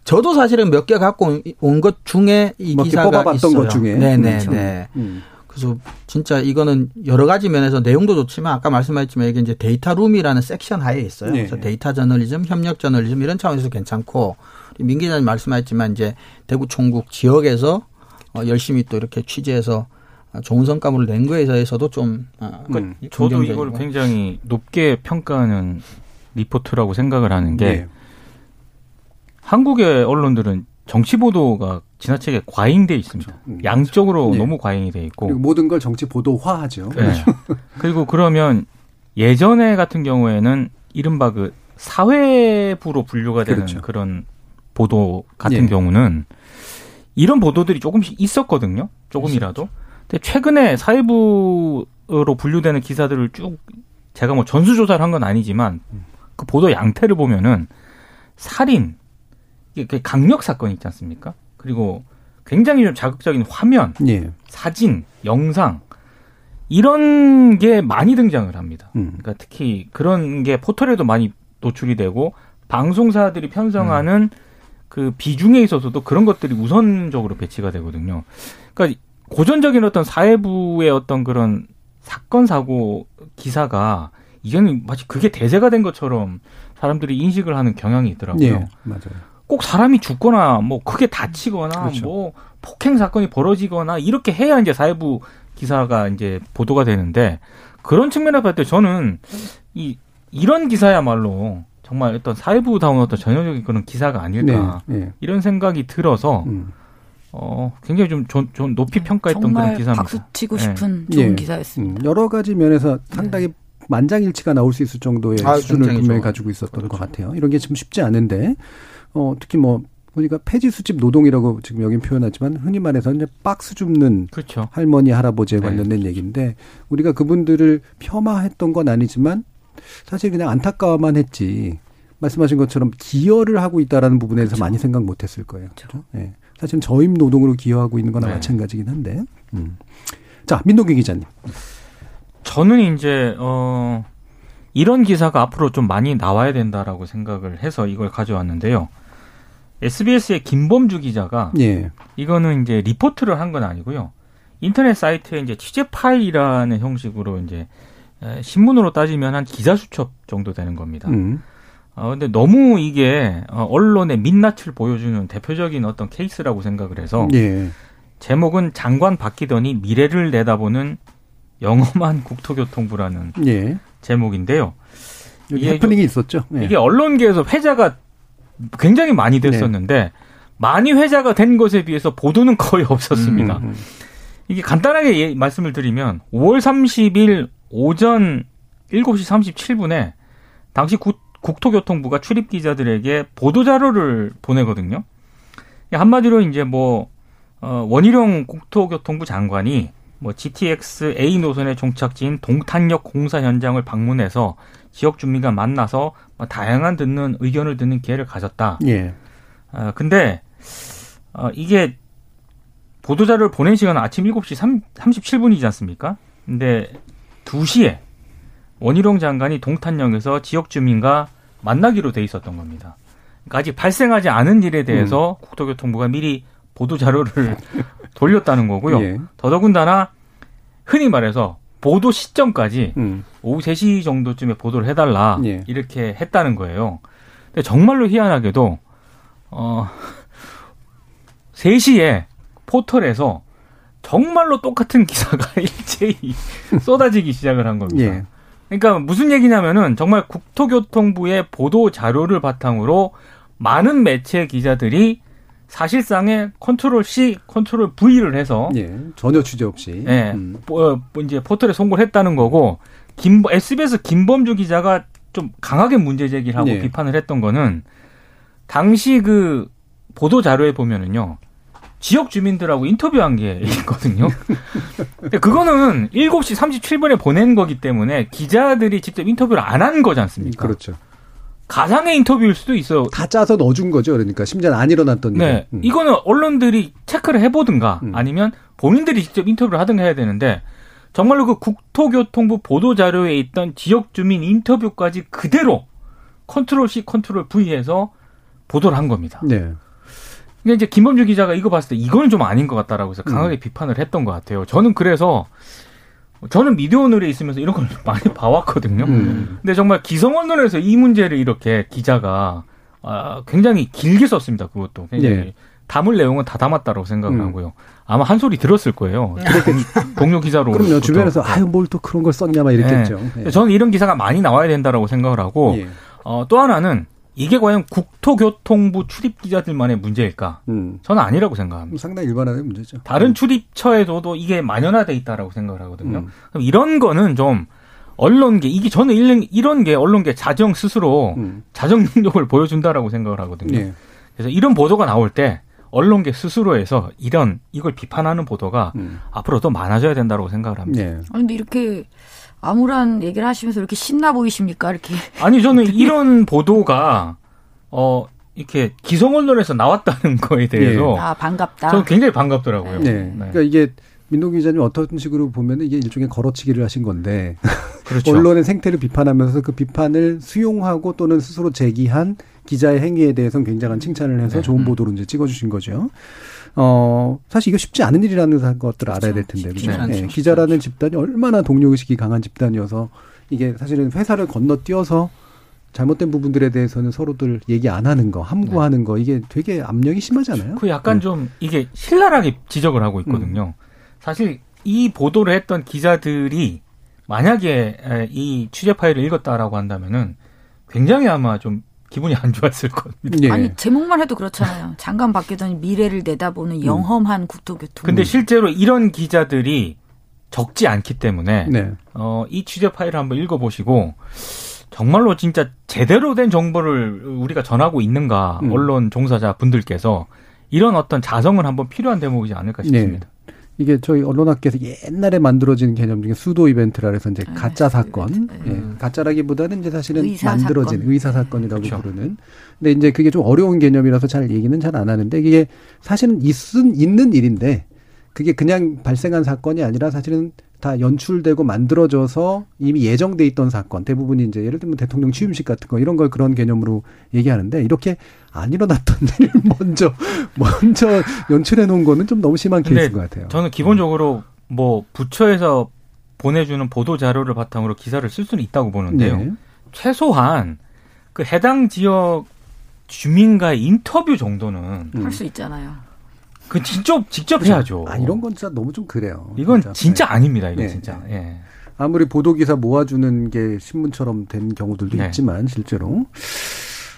저도 사실은 몇 개 갖고 온 것 중에 이 기사가 뽑아봤던 있어요. 것 중에. 네네 그렇죠. 네. 음. 그래서 진짜 이거는 여러 가지 면에서 내용도 좋지만 아까 말씀하셨지만 이게 이제 데이터 룸이라는 섹션 하에 있어요. 네. 그래서 데이터 저널리즘, 협력 저널리즘 이런 차원에서 괜찮고 민 기자님 말씀하셨지만 이제 대구 총국 지역에서 어 열심히 또 이렇게 취재해서 좋은 성과물을 낸 거에 대해서도 좀 어, 음, 저도 이걸 굉장히 높게 평가하는 리포트라고 생각을 하는 게 네. 한국의 언론들은 정치 보도가 지나치게 과잉돼 있습니다. 그렇죠. 음, 양쪽으로 그렇죠. 너무 과잉이 돼 있고 모든 걸 정치 보도화하죠. 네. 그렇죠. <laughs> 그리고 그러면 예전에 같은 경우에는 이른바 그 사회부로 분류가 되는 그렇죠. 그런 보도 같은 예. 경우는 이런 보도들이 조금씩 있었거든요. 조금이라도. 근데 최근에 사회부로 분류되는 기사들을 쭉 제가 뭐 전수조사를 한 건 아니지만 그 보도 양태를 보면은 살인, 이게 강력 사건 있지 않습니까? 그리고 굉장히 좀 자극적인 화면, 예. 사진, 영상 이런 게 많이 등장을 합니다. 음. 그러니까 특히 그런 게 포털에도 많이 노출이 되고 방송사들이 편성하는 음. 그 비중에 있어서도 그런 것들이 우선적으로 배치가 되거든요. 그러니까 고전적인 어떤 사회부의 어떤 그런 사건 사고 기사가 이제는 마치 그게 대세가 된 것처럼 사람들이 인식을 하는 경향이 있더라고요. 예, 맞아요. 꼭 사람이 죽거나 뭐 크게 다치거나 그렇죠. 뭐 폭행 사건이 벌어지거나 이렇게 해야 이제 사회부 기사가 이제 보도가 되는데 그런 측면에서 봤을 때 저는 이 이런 기사야말로 정말 어떤 사회부 다운 어떤 전형적인 그런 기사가 아닐까 네, 예. 이런 생각이 들어서 음. 어 굉장히 좀, 좀, 좀 높이 평가했던 정말 그런 기사입니다. 박수 치고 네. 싶은 좋은 예. 기사였습니다. 음, 여러 가지 면에서 상당히 만장일치가 나올 수 있을 정도의 아, 수준을 분명히. 가지고 있었던 그렇죠. 것 같아요. 이런 게좀 쉽지 않은데, 어, 특히 뭐, 보니까 폐지 수집 노동이라고 지금 여긴 표현하지만 흔히 말해서 이제 박스 줍는 그렇죠. 할머니 할아버지에 네. 관련된 얘기인데 우리가 그분들을 폄하했던 건 아니지만 사실 그냥 안타까워만 했지 말씀하신 것처럼 기여를 하고 있다라는 부분에서 그렇죠. 많이 생각 못했을 거예요. 그렇죠? 예. 사실 저임 노동으로 기여하고 있는 거나 네. 마찬가지긴 한데. 음. 자 민동기 기자님. 저는 이제 어 이런 기사가 앞으로 좀 많이 나와야 된다라고 생각을 해서 이걸 가져왔는데요. SBS의 김범주 기자가 예. 이거는 이제 리포트를 한 건 아니고요. 인터넷 사이트에 이제 취재 파일이라는 형식으로 이제 에, 신문으로 따지면 한 기자 수첩 정도 되는 겁니다. 음. 어, 근데 너무 이게 어, 언론의 민낯을 보여주는 대표적인 어떤 케이스라고 생각을 해서 예. 제목은 장관 바뀌더니 미래를 내다보는 영험한 국토교통부라는 예. 제목인데요. 여기 이게 해프닝이 있었죠. 예. 이게 언론계에서 회자가 굉장히 많이 네. 됐었는데 많이 회자가 된 것에 비해서 보도는 거의 <laughs> 없었습니다. 음, 음. 이게 간단하게 예- 말씀을 드리면 5월 30일 오전 7시 37분에 당시 국, 국토교통부가 출입 기자들에게 보도 자료를 보내거든요. 한마디로 이제 뭐 어, 원희룡 국토교통부 장관이 뭐 GTX A 노선의 종착지인 동탄역 공사 현장을 방문해서 지역 주민과 만나서 뭐 다양한 듣는 의견을 듣는 기회를 가졌다. 예. 아, 근데 어, 이게 보도자료를 보낸 시간은 아침 7시 3, 37분이지 않습니까? 근데 2시에 원희룡 장관이 동탄역에서 지역 주민과 만나기로 돼 있었던 겁니다. 그러니까 아직 발생하지 않은 일에 대해서 국토교통부가 미리 보도 자료를 <laughs> 돌렸다는 거고요. 예. 더더군다나 흔히 말해서 보도 시점까지 음. 오후 3시 정도쯤에 보도를 해달라 예. 이렇게 했다는 거예요. 근데 정말로 희한하게도 어 <laughs> 3시에 포털에서 정말로 똑같은 기사가 <laughs> 일제히 쏟아지기 시작을 한 겁니다. 예. 그러니까 무슨 얘기냐면은 정말 국토교통부의 보도 자료를 바탕으로 많은 매체 기자들이 사실상의 control C, control V를 해서 예. 전혀 취재 없이. 예, 음. 뭐, 뭐 이제 포털에 송고를 했다는 거고 김 SBS 김범주 기자가 좀 강하게 문제 제기를 하고 네. 비판을 했던 거는 당시 그 보도 자료에 보면은요. 지역 주민들하고 인터뷰한 게 <laughs> 있거든요. 근데 그거는 7시 37분에 보낸 거기 때문에 기자들이 직접 인터뷰를 안 한 거지 않습니까? 그렇죠. 가상의 인터뷰일 수도 있어요. 다 짜서 넣어준 거죠. 그러니까 심지어 안 일어났던 일. 네. 음. 이거는 언론들이 체크를 해보든가 음. 아니면 본인들이 직접 인터뷰를 하든가 해야 되는데 정말로 그 국토교통부 보도 자료에 있던 지역 주민 인터뷰까지 그대로 control C, control V해서 보도를 한 겁니다. 네. 근데 이제 김범주 기자가 이거 봤을 때 이거는 좀 아닌 것 같다라고 해서 음. 강하게 비판을 했던 것 같아요. 저는 그래서 저는 미디어 오늘에 있으면서 이런 걸 <laughs> 많이 봐왔거든요. 음. 근데 정말 기성 언론에서 이 문제를 이렇게 기자가 아, 굉장히 길게 썼습니다. 그것도 굉장히 네. 담을 내용은 다 담았다라고 생각을 음. 하고요. 아마 한 소리 들었을 거예요. 동- 동료 기자로. 그럼요. 주변에서 아유 뭘 또 그런 걸 썼냐 막 이랬겠죠. 예. 저는 이런 기사가 많이 나와야 된다라고 생각을 하고 예. 어, 또 하나는 이게 과연 국토교통부 출입 기자들만의 문제일까? 음. 저는 아니라고 생각합니다. 상당히 일반화된 문제죠. 다른 출입처에서도 이게 만연화돼 있다라고 생각을 하거든요. 음. 그럼 이런 거는 좀 언론계 이게 저는 이런 이런 게 언론계 자정 스스로 음. 자정 능력을 보여준다라고 생각을 하거든요. 예. 그래서 이런 보도가 나올 때 언론계 스스로에서 이런 이걸 비판하는 보도가 음. 앞으로 더 많아져야 된다고 생각을 합니다. 예. 아, 근데 이렇게 암울한 얘기를 하시면서 이렇게 신나 보이십니까? 이렇게. 아니 저는 <laughs> 이런 보도가 어 이렇게 기성 언론에서 나왔다는 <laughs> 거에 대해서 아, 반갑다. 저는 굉장히 반갑더라고요. 네. 그러니까 이게 민동 기자님 어떤 식으로 보면 이게 일종의 걸어치기를 하신 건데 <laughs> 그렇죠. 언론의 생태를 비판하면서 그 비판을 수용하고 또는 스스로 제기한 기자의 행위에 대해서는 굉장한 칭찬을 해서 네. 좋은 음. 보도로 이제 찍어주신 거죠. 어, 사실 이거 쉽지 않은 일이라는 것들을 알아야 될 텐데, 그죠? 않죠. 예, 쉽지 기자라는 집단이 얼마나 동료 의식이 강한 집단이어서 이게 사실은 회사를 건너뛰어서 잘못된 부분들에 대해서는 서로들 얘기 안 하는 거, 함구하는 거, 이게 되게 압력이 심하잖아요. 그 약간 네. 좀 이게 신랄하게 지적을 하고 있거든요. 사실 이 보도를 했던 기자들이 만약에 에, 이 취재 파일을 읽었다라고 한다면은 굉장히 아마 좀 기분이 안 좋았을 겁니다. 예. 아니 제목만 해도 그렇잖아요. 장관 바뀌더니 미래를 내다보는 영험한 국토교통. 근데 실제로 이런 기자들이 적지 않기 때문에 네. 어, 이 취재 파일을 한번 읽어보시고 정말로 진짜 제대로 된 정보를 우리가 전하고 있는가 음. 언론 종사자 분들께서 이런 어떤 자성을 한번 필요한 대목이지 않을까 싶습니다. 이게 저희 언론학계에서 옛날에 만들어진 개념 중에 수도 이벤트라 해서 이제 아, 가짜 사건. 예. 가짜라기보다는 이제 사실은 의사 만들어진 사건. 의사 사건이라고 그렇죠. 부르는. 근데 이제 그게 좀 어려운 개념이라서 잘 얘기는 잘 안 하는데 이게 사실은 있은 있는 일인데 그게 그냥 발생한 사건이 아니라 사실은 다 연출되고 만들어져서 이미 예정돼 있던 사건 대부분이 이제 예를 들면 대통령 취임식 같은 거 이런 걸 그런 개념으로 얘기하는데 이렇게 안 일어났던 <laughs> 일을 먼저 먼저 연출해 놓은 거는 좀 너무 심한 케이스인 것 같아요. 저는 기본적으로 뭐 부처에서 보내주는 보도 자료를 바탕으로 기사를 쓸 수는 있다고 보는데요. 네. 최소한 그 해당 지역 주민과의 인터뷰 정도는 음. 할수 있잖아요. 그 직접 직접 해야죠. 아 이런 건 진짜 너무 좀 그래요. 이건 진짜 네. 아닙니다. 이건 네, 진짜. 네. 예. 아무리 보도 기사 모아주는 게 신문처럼 된 경우들도 네. 있지만 실제로.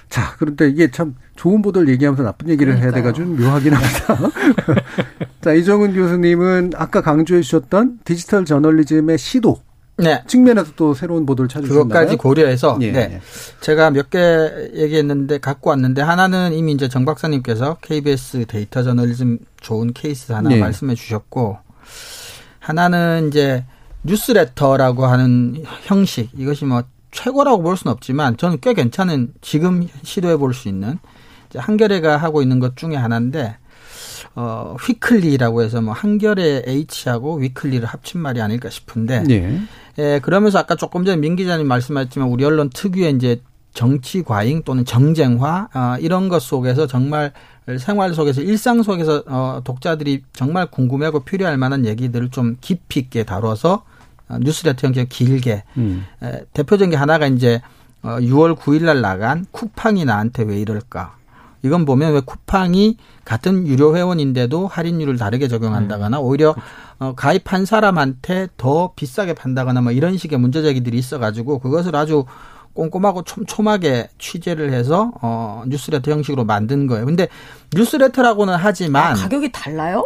자, 그런데 이게 참 좋은 보도를 얘기하면서 나쁜 얘기를 해야 그러니까요. 돼가지고 좀 묘하긴 합니다. <laughs> 자, 이정은 교수님은 아까 강조해 주셨던 디지털 저널리즘의 시도 네. 측면에서 또 새로운 보도를 찾으셨나요? 그것까지 고려해서 예, 네. 제가 몇 개 얘기했는데 갖고 왔는데 하나는 이미 이제 정 박사님께서 KBS 데이터 저널리즘 좋은 케이스 하나 네. 말씀해 주셨고 하나는 이제 뉴스레터라고 하는 형식 이것이 뭐 최고라고 볼 수는 없지만 저는 꽤 괜찮은 지금 시도해 볼 수 있는 이제 한겨레가 하고 있는 것 중에 하나인데 어 휘클리라고 해서 뭐 한겨레 H하고 weekly를 합친 말이 아닐까 싶은데 예. 예, 그러면서 아까 조금 전에 민 기자님 말씀하셨지만 우리 언론 특유의 이제 정치 과잉 또는 정쟁화 아, 이런 것 속에서 정말 생활 속에서 일상 속에서 어, 독자들이 정말 궁금해하고 필요할 만한 얘기들을 좀 깊이 있게 다뤄서 어, 뉴스레터 형식 길게 음. 에, 대표적인 게 하나가 이제 어, 6월 9일 날 나간 쿠팡이 나한테 왜 이럴까? 이건 보면 왜 쿠팡이 같은 유료 회원인데도 할인율을 다르게 적용한다거나 오히려 어, 가입한 사람한테 더 비싸게 판다거나 뭐 이런 식의 문제 제기들이 있어가지고 그것을 아주 꼼꼼하고 촘촘하게 취재를 해서 어, 뉴스레터 형식으로 만든 거예요. 근데 뉴스레터라고는 하지만 아, 가격이 달라요?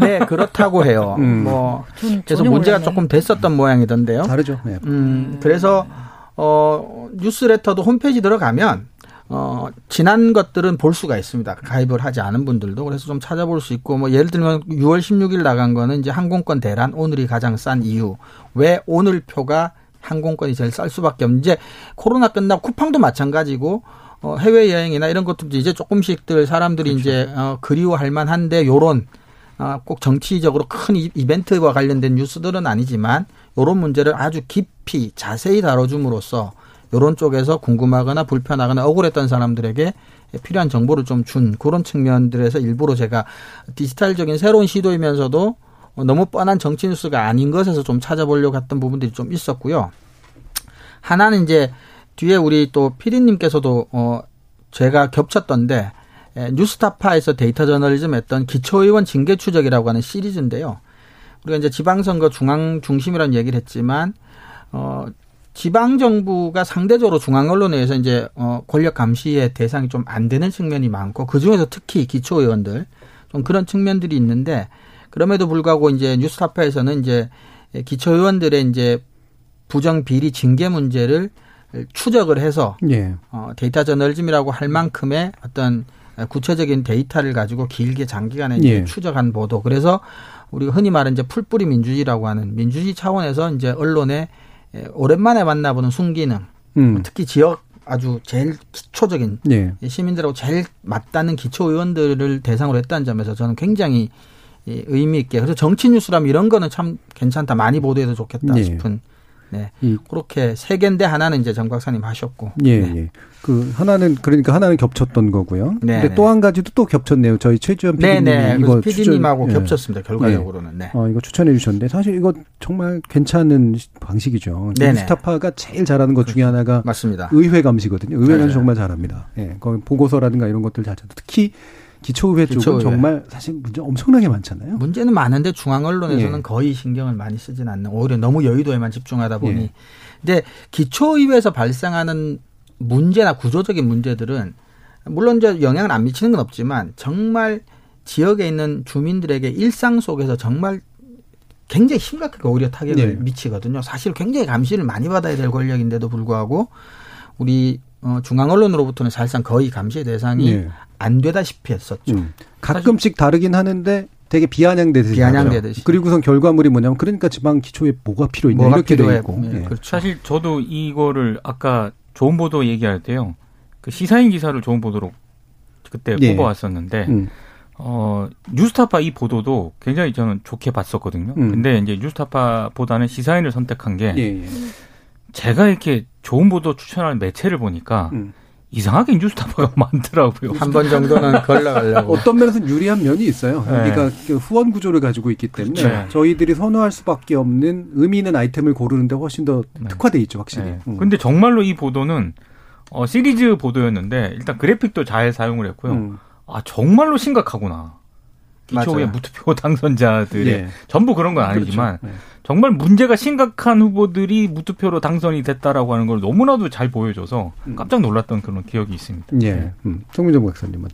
네 그렇다고 해요. <laughs> 음. 뭐전 그래서 문제가 몰랐네. 조금 됐었던 모양이던데요. 다르죠. 예. 음, 그래서 어 뉴스레터도 홈페이지 들어가면 어 지난 것들은 볼 수가 있습니다. 가입을 하지 않은 분들도. 그래서 좀 찾아볼 수 있고 뭐 예를 들면 6월 16일 나간 거는 이제 항공권 대란 오늘이 가장 싼 이유. 왜 오늘 표가 항공권이 제일 쌀 수밖에 없는? 이제 코로나 끝나고 쿠팡도 마찬가지고 어 해외 여행이나 이런 것도 이제 조금씩들 사람들이 이제 어 그리워할 만한데 요런 아, 꼭 정치적으로 큰 이- 이벤트와 관련된 뉴스들은 아니지만 요런 문제를 아주 깊이 자세히 다뤄줌으로써 요런 쪽에서 궁금하거나 불편하거나 억울했던 사람들에게 필요한 정보를 좀 준 그런 측면들에서 일부러 제가 디지털적인 새로운 시도이면서도 너무 뻔한 정치 뉴스가 아닌 것에서 좀 찾아보려고 했던 부분들이 좀 있었고요. 하나는 이제 뒤에 우리 또 피디님께서도 어 제가 겹쳤던데 에, 뉴스타파에서 데이터 저널리즘 했던 기초의원 징계 추적이라고 하는 시리즈인데요. 우리가 이제 지방선거 중앙 중심이라는 얘기를 했지만 어 지방 정부가 상대적으로 중앙 언론에 의해서 이제 어 권력 감시의 대상이 좀 안 되는 측면이 많고 그 중에서 특히 기초 의원들 좀 그런 측면들이 있는데 그럼에도 불구하고 이제 뉴스타파에서는 이제 기초 의원들의 이제 부정 비리 징계 문제를 추적을 해서 예. 어, 데이터 저널즘이라고 할 만큼의 어떤 구체적인 데이터를 가지고 길게 장기간에 이제 예. 추적한 보도. 그래서 우리가 흔히 말하는 이제 풀뿌리 민주주의라고 하는 민주주의 차원에서 이제 언론에 에, 오랜만에 만나보는 순기능, 음. 특히 지역 아주 제일 기초적인 예. 시민들하고 제일 맞닿는 기초 의원들을 대상으로 했다는 점에서 저는 굉장히 이 의미 있게 그래서 정치 뉴스라면 이런 거는 참 괜찮다 많이 보도해도 좋겠다 예. 싶은 네. 이- 그렇게 세 개인데 하나는 이제 정 박사님 하셨고. 예, 네. 예. 그 하나는 그러니까 하나는 겹쳤던 거고요. 네, 근데 네. 또한 가지도 또 겹쳤네요. 저희 최주현 PD님이 네네. 이거 그래서 PD님하고 추천- 예. 겹쳤습니다. 결과적으로는. 네. 어, 이거 추천해 주셨는데 사실 이거 정말 괜찮은 시- 방식이죠. 네네. 뉴스타파가 제일 잘하는 것 중에 하나가 맞습니다. 의회 감시거든요. 의회는 맞아요. 정말 잘합니다. 예, 거기 보고서라든가 이런 것들 자체도 특히 기초의회 쪽은 기초의회. 정말 사실 문제 엄청나게 많잖아요. 문제는 많은데 중앙 언론에서는 예. 거의 신경을 많이 쓰진 않는 오히려 너무 여의도에만 집중하다 보니 예. 근데 기초의회에서 발생하는 문제나 구조적인 문제들은 물론 이제 영향을 안 미치는 건 없지만 정말 지역에 있는 주민들에게 일상 속에서 정말 굉장히 심각하게 오히려 타격을 예. 미치거든요. 사실 굉장히 감시를 많이 받아야 될 권력인데도 불구하고 우리 어, 중앙 언론으로부터는 사실상 거의 감시의 대상이 예. 안 되다시피 했었죠. 음. 가끔씩 다르긴 하는데 되게 비아냥대듯이. 하더라고요. 그리고선 결과물이 뭐냐면 그러니까 지방 기초에 뭐가 필요 있냐 뭐가 이렇게 돼 필요해. 있고. 예, 예. 그렇죠. 사실 저도 이거를 아까 좋은 보도 얘기할 때요. 그 시사인 기사를 좋은 보도로 그때 예. 뽑아왔었는데 음. 어, 뉴스타파 이 보도도 굉장히 저는 좋게 봤었거든요. 음. 근데 이제 뉴스타파보다는 시사인을 선택한 게 예, 예. 제가 이렇게 좋은 보도 추천하는 매체를 보니까 음. 이상하게 뉴스타파가 <laughs> 많더라고요. 한 번 정도는 <laughs> 걸러가려고. 어떤 면에서는 유리한 면이 있어요. 네. 우리가 그 후원 구조를 가지고 있기 때문에 그렇죠. 저희들이 선호할 수밖에 없는 의미 있는 아이템을 고르는데 훨씬 더 네. 특화돼 있죠, 확실히. 네. 음. 근데 정말로 이 보도는 어, 시리즈 보도였는데 일단 그래픽도 잘 사용을 했고요. 음. 아 정말로 심각하구나. 기초의. 무투표 <laughs> 당선자들이 예. 전부 그런 건 아니지만 그렇죠. 네. 정말 문제가 심각한 후보들이 무투표로 당선이 됐다라고 하는 걸 너무나도 잘 보여줘서 음. 깜짝 놀랐던 그런 기억이 있습니다. 예. 음. 송민정 박사님은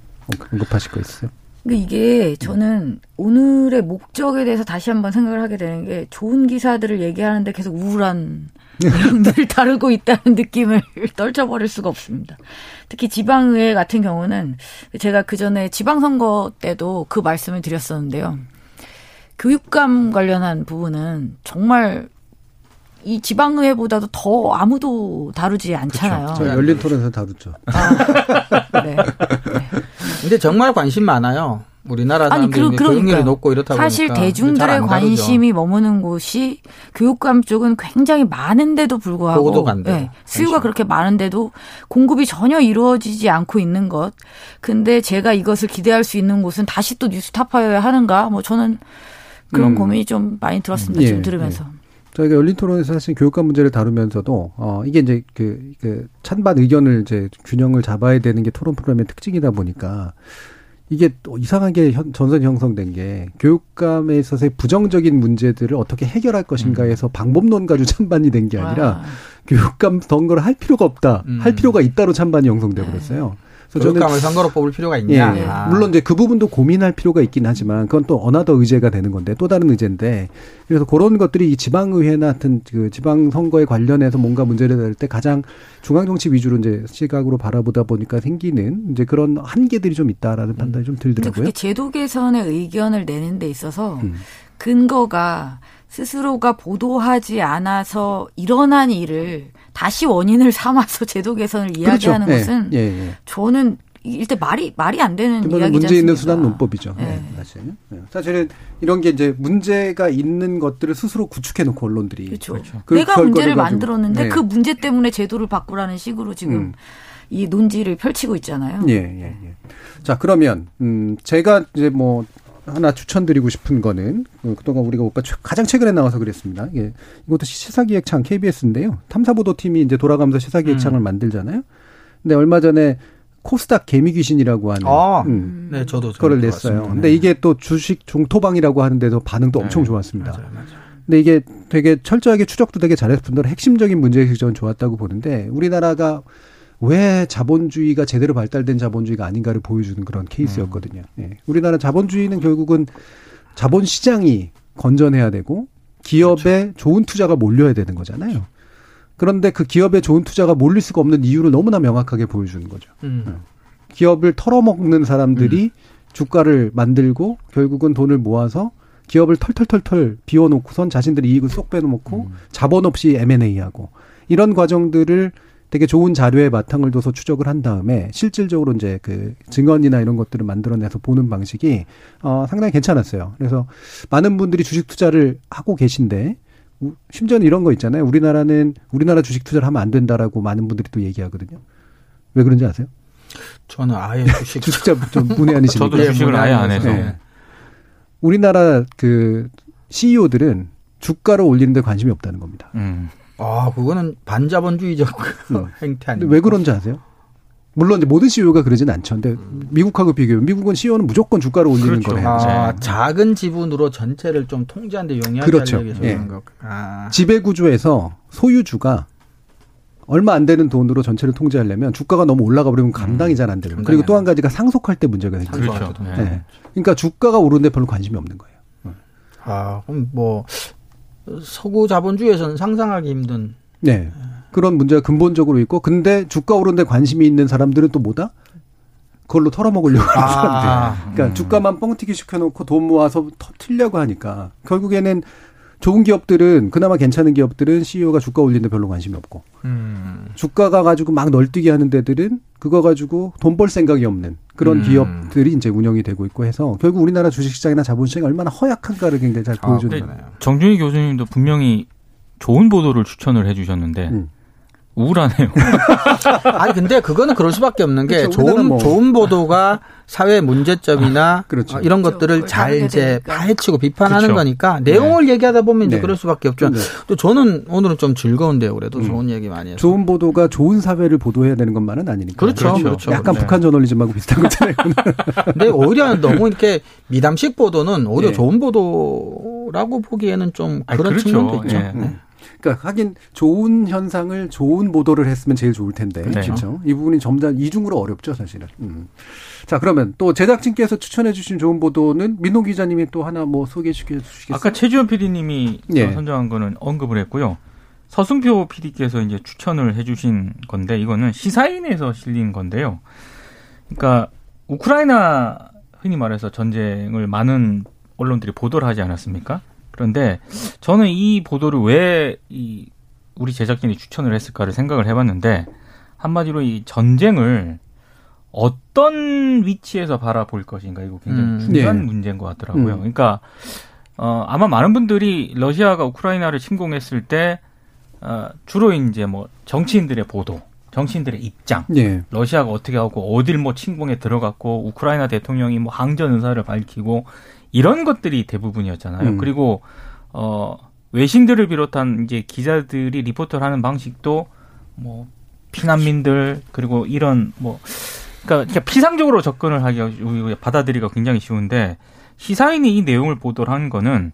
언급하실 거 있어요? 근데 이게 저는 오늘의 목적에 대해서 다시 한번 생각을 하게 되는 게 좋은 기사들을 얘기하는데 계속 우울한 <laughs> 내용들을 다루고 있다는 느낌을 <laughs> 떨쳐버릴 수가 없습니다. 특히 지방의회 같은 경우는 제가 그 전에 지방선거 때도 그 말씀을 드렸었는데요. 교육감 관련한 부분은 정말 이 지방의회보다도 더 아무도 다루지 않잖아요. 저 열린 토론에서 다루죠. 네. 근데 정말 관심 많아요. 우리나라 아니, 사람들이 그- 교육률이. 높고 이렇다 사실 보니까 잘안 대중들의. 관심이 머무는 곳이 교육감 쪽은 굉장히 많은데도 불구하고 보고도가 안 돼요. 네, 수요가. 그렇게 많은데도 공급이 전혀 이루어지지 않고 있는 것. 근데 제가 이것을 기대할 수 있는 곳은 다시 또 뉴스타파여야 하는가? 뭐 저는 그런 음. 고민이 좀 많이 들었습니다. 예, 지금 들으면서. 저희가 열린 토론에서 사실 교육감 문제를 다루면서도 어 이게 이제 그, 그 찬반 의견을 이제 균형을 잡아야 되는 게 토론 프로그램의 특징이다 보니까 이게 또 이상하게 현, 전선 형성된 게 교육감에 있어서의 부정적인 문제들을 어떻게 해결할 것인가에서 방법론 가지고 찬반이 된 게 아니라 아, 교육감 선거를 할 필요가 없다. 음. 할 필요가 있다로 찬반이 형성돼 네. 버렸어요. 교육감을 선거로 뽑을 필요가 예, 있냐. 예. 아. 물론 이제 그 부분도 고민할 필요가 있긴 하지만 그건 또 another 의제가 되는 건데 또 다른 의제인데 그래서 그런 것들이 이 지방의회나 같은 그 지방 선거에 관련해서 뭔가 문제를 낼 때 가장 중앙 정치 위주로 이제 시각으로 바라보다 보니까 생기는 이제 그런 한계들이 좀 있다라는 판단이 좀 들더라고요. 그게 제도 개선의 의견을 내는 데 있어서 음. 근거가 스스로가 보도하지 않아서 일어난 일을 다시 원인을 <laughs> 삼아서 제도 개선을 이야기하는 그렇죠. 것은 예, 예, 예. 저는 일단 말이 말이 안 되는 이야기지 문제 있는? 수단 논법이죠. 네. 네, 사실. 네. 사실은 이런 게 이제 문제가 있는 것들을 스스로 구축해 놓고 언론들이 그렇죠. 그 내가 문제를. 만들었는데 네. 그 문제 때문에 제도를 바꾸라는 식으로 지금 음. 이 논지를 펼치고 있잖아요. 예, 예, 예. 자, 그러면, 음, 제가 이제 뭐, 하나 추천드리고 싶은 거는, 어, 그동안 우리가 오빠 최- 가장 최근에 나와서 그랬습니다. 예. 이것도 시- 시사기획창 KBS인데요. 탐사보도팀이 이제 돌아가면서 시사기획창을 만들잖아요. 근데 얼마 전에 코스닥 개미 귀신이라고 하는, 아, 음, 네, 저도 그거를. 냈어요. 근데 네. 이게 또 주식 중토방이라고 하는데도 반응도 엄청 네, 좋았습니다. 맞아요, 맞아요. 근데 이게 되게 철저하게 추적도 되게 잘해서 분들 핵심적인 문제의식이 저는 좋았다고 보는데 우리나라가 왜 자본주의가 제대로 발달된 자본주의가 아닌가를 보여주는 그런 케이스였거든요. 예. 우리나라 자본주의는 결국은 자본 시장이 건전해야 되고 기업에 좋은 투자가 몰려야 되는 거잖아요. 그런데 그 기업에 좋은 투자가 몰릴 수가 없는 이유를 너무나 명확하게 보여주는 거죠. 음. 기업을 털어먹는 사람들이 주가를 만들고 결국은 돈을 모아서 기업을 털털털털 비워놓고선 자신들이 이익을 쏙 빼놓고 자본 없이 M&A하고 이런 과정들을 되게 좋은 자료에 바탕을 둬서 추적을 한 다음에 실질적으로 이제 그 증언이나 이런 것들을 만들어내서 보는 방식이 어 상당히 괜찮았어요. 그래서 많은 분들이 주식 투자를 하고 계신데 우- 심지어는 이런 거 있잖아요. 우리나라는 우리나라 주식 투자를 하면 안 된다라고 많은 분들이 또 얘기하거든요. 왜 그런지 아세요? 저는 아예 <laughs> 주식 주식자 좀 문외한이시니까. <laughs> 저도 주식을 아예 안 해서. 네. 우리나라 그 CEO들은 주가를 올리는데 관심이 없다는 겁니다. 음. 아 그거는 반자본주의적 음. <laughs> 행태 아니에요? 왜 그런지 아세요? 물론 이제 모든 CEO가 그러진 않죠. 근데 미국하고 비교하면 미국은 CEO는 무조건 주가를 올리는 그렇죠. 거래요. 아, 네. 작은 지분으로 전체를 좀 통제하는데 용이하게 그렇죠. 하려고 예. 하는 거. 아. 지배 구조에서 소유주가 얼마 안 되는 돈으로 전체를 통제하려면 주가가 너무 올라가 버리면 감당이 잘 안 되는 거예요. 그리고 또안한 가지가 상속할 때 문제가 생겨요. 그렇죠. 네. 네. 그러니까 주가가 오르는데 별로 관심이 없는 거예요. 아, 그럼 뭐 서구 자본주의에서는 상상하기 힘든 네. 그런 문제가 근본적으로 있고 근데 주가 오르는데 관심이 있는 사람들은 또 뭐다? 그걸로 털어먹으려고 하는 사람들. 아, 그러니까 주가만 뻥튀기 시켜놓고 돈 모아서 터트려고 하니까 결국에는 좋은 기업들은 그나마 괜찮은 기업들은 CEO가 주가 올리는데 별로 관심이 없고 음. 주가가 가지고 막 널뛰기 하는 데들은 그거 가지고 돈 벌 생각이 없는 그런 음. 기업들이 이제 운영이 되고 있고 해서 결국 우리나라 주식시장이나 자본시장이 얼마나 허약한가를 굉장히 잘 아, 보여주는 네. 거예요. 정준희 교수님도 분명히 좋은 보도를 추천을 해주셨는데 음. 우울하네요. <laughs> 아니 근데 그거는 그럴 수밖에 없는 게 그렇죠. 좋은 뭐. 좋은 보도가 사회 문제점이나 그렇죠. 어, 이런 그렇죠. 것들을 그걸 잘 이제 되니까. 파헤치고 비판하는 그렇죠. 거니까 내용을 얘기하다 보면 이제 네. 그럴 수밖에 없죠. 네. 또 저는 오늘은 좀 즐거운데요. 그래도 음. 좋은 얘기 많이 해서. 좋은 보도가 좋은 사회를 보도해야 되는 것만은 아니니까. 그렇죠. 그렇죠. 그렇죠. 약간 네. 북한 저널리즘하고 비슷한 거잖아요. <laughs> 근데 오히려 너무 이렇게 미담식 보도는 오히려 네. 좋은 보도라고 보기에는 좀 아니, 그런 그렇죠. 측면도 있죠. 예. 네. 그러니까 하긴 좋은 현상을 좋은 보도를 했으면 제일 좋을 텐데. 네. 그렇죠. 이 부분이 점점 이중으로 어렵죠, 사실은. 음. 자, 그러면 또 제작진께서 추천해 주신 좋은 보도는 민호 기자님이 또 하나 뭐 소개해 주시겠어요? 아까 최지원 PD님이 예. 선정한 거는 언급을 했고요. 서승표 PD께서 이제 추천을 해주신 건데 이거는 시사인에서 실린 건데요. 그러니까 우크라이나 흔히 말해서 전쟁을 많은 언론들이 보도를 하지 않았습니까? 그런데 저는 이 보도를 왜 이 우리 제작진이 추천을 했을까를 생각을 해봤는데 한마디로 이 전쟁을 어떤 위치에서 바라볼 것인가 이거 굉장히 음. 중요한 네. 문제인 것 같더라고요. 음. 그러니까 어, 아마 많은 분들이 러시아가 우크라이나를 침공했을 때 어, 주로 이제 뭐 정치인들의 보도, 정치인들의 입장, 예. 러시아가 어떻게 하고 어딜 뭐 침공에 들어갔고 우크라이나 대통령이 뭐 항전 의사를 밝히고 이런 것들이 대부분이었잖아요. 음. 그리고 어 외신들을 비롯한 이제 기자들이 리포터를 하는 방식도 뭐 피난민들 그리고 이런 뭐 그러니까 피상적으로 접근을 하기가 받아들이기가 굉장히 쉬운데 시사인이 이 내용을 보도를 한 거는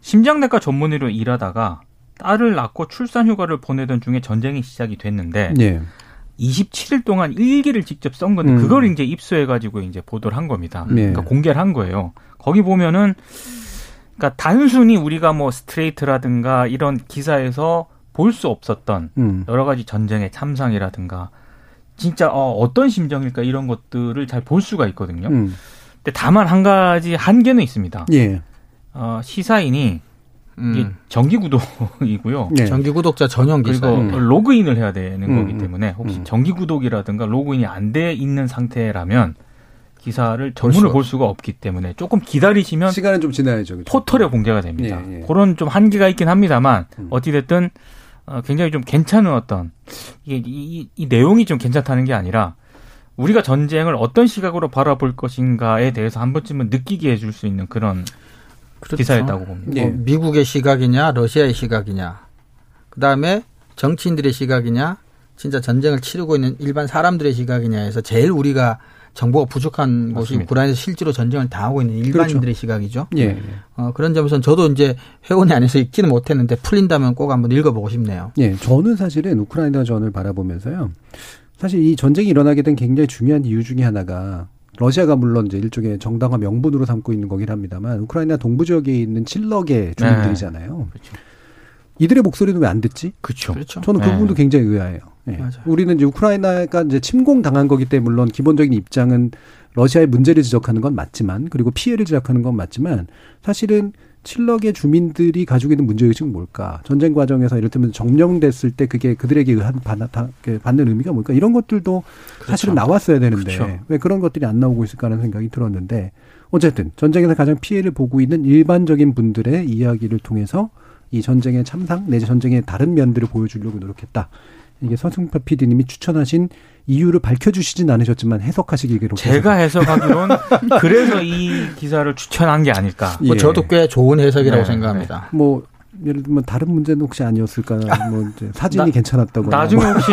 심장내과 전문의로 일하다가 딸을 낳고 출산 휴가를 보내던 중에 전쟁이 시작이 됐는데 예. 27일 동안 일기를 직접 쓴 건데 음. 그걸 이제 입수해 가지고 이제 보도를 한 겁니다. 네. 그러니까 공개를 한 거예요. 거기 보면은 그러니까 단순히 우리가 뭐 스트레이트라든가 이런 기사에서 볼 수 없었던 음. 여러 가지 전쟁의 참상이라든가 진짜 어, 어떤 심정일까 이런 것들을 잘 볼 수가 있거든요. 음. 근데 다만 한 가지 한계는 있습니다. 예. 어, 시사인이 음. 정기 구독이고요. 예. 정기 구독자 전용 기사. 그리고 음. 로그인을 해야 되는 음, 거기 음, 때문에 혹시 음. 정기 구독이라든가 로그인이 안 돼 있는 상태라면 기사를 전문을 수가 볼 수가 없기 때문에 조금 기다리시면 시간은 좀 지나야죠. 그렇죠? 포털에 공개가 됩니다. 예, 예. 그런 좀 한계가 있긴 합니다만 음. 어찌 됐든 어, 굉장히 좀 괜찮은 어떤 이게 이, 이- 이 내용이 좀 괜찮다는 게 아니라 우리가 전쟁을 어떤 시각으로 바라볼 것인가에 대해서 한 번쯤은 느끼게 해줄 수 있는 그런 그렇죠. 기사였다고 봅니다. 예. 뭐 미국의 시각이냐, 러시아의 시각이냐, 그 다음에 정치인들의 시각이냐, 진짜 전쟁을 치르고 있는 일반 사람들의 시각이냐 해서 제일 우리가 정보가 부족한 곳이 맞습니다. 우크라이나에서 실제로 전쟁을 당하고 있는 일반인들의 시각이죠. 예. 예. 어, 그런 점에서는 저도 이제 회원이 안에서 읽지는 못했는데 풀린다면 꼭 한번 읽어보고 싶네요. 예, 저는 사실은 우크라이나 전을 바라보면서요. 사실 이 전쟁이 일어나게 된 굉장히 중요한 이유 중에 하나가 러시아가 물론 이제 일종의 정당화 명분으로 삼고 있는 거긴 합니다만 우크라이나 동부 지역에 있는 칠럭의 주민들이잖아요. 그렇죠. 이들의 목소리는 왜 안 듣지? 그렇죠. 그렇죠. 저는 그 네. 부분도 굉장히 의아해요. 예. 맞아요. 우리는 이제 우크라이나가 이제 침공 당한 거기 때문에 물론 기본적인 입장은 러시아의 문제를 지적하는 건 맞지만 그리고 피해를 지적하는 건 맞지만 사실은 칠럭의 주민들이 가지고 있는 문제의식은 뭘까? 전쟁 과정에서 이를테면 점령됐을 때 그게 그들에게 의한 받- 그 받는 의미가 뭘까? 이런 것들도 사실은 나왔어야 되는데 그렇죠. 왜 그런 것들이 안 나오고 있을까 하는 생각이 들었는데 어쨌든 전쟁에서 가장 피해를 보고 있는 일반적인 분들의 이야기를 통해서 이 전쟁의 참상 내지 전쟁의 다른 면들을 보여주려고 노력했다. 이게 서승파 PD님이 추천하신 이유를 밝혀주시진 않으셨지만 해석하시기로 제가 해석하기론 그래서 이 기사를 추천한 게 아닐까. 뭐 예. 저도 꽤 좋은 해석이라고 네, 생각합니다. 뭐 예를 들면 다른 문제는 혹시 아니었을까? 뭐 이제 사진이 나- 괜찮았다거나. 나중에 뭐. 혹시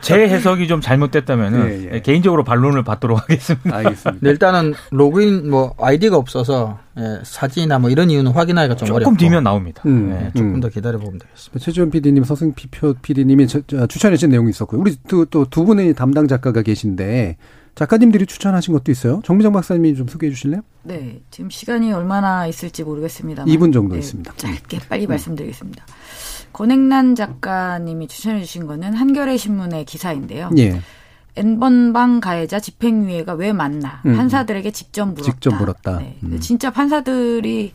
제 해석이 좀 잘못됐다면은 <laughs> 예, 예. 개인적으로 반론을 받도록 하겠습니다. 알겠습니다. 근데 일단은 로그인 뭐 아이디가 없어서 예, 사진이나 뭐 이런 이유는 확인하기가 좀 조금 어렵고 뒤면 나옵니다. 음. 네. 조금 음. 더 기다려 보면 되겠습니다. 최지원 PD님, 서승 피표 PD님이 추천해 주신 내용이 있었고요. 우리 또두 분의 담당 작가가 계신데 작가님들이 추천하신 것도 있어요. 정미정 박사님이 좀 소개해 주실래요? 네, 지금 시간이 얼마나 있을지 모르겠습니다만 2분 정도 네, 있습니다. 짧게 빨리 말씀드리겠습니다. 권행란 작가님이 추천해 주신 거는 한겨레 신문의 기사인데요. 예. N번방 가해자 집행유예가 왜 맞나 음. 판사들에게 직접 물었다. 직접 물었다. 네. 음. 진짜 판사들이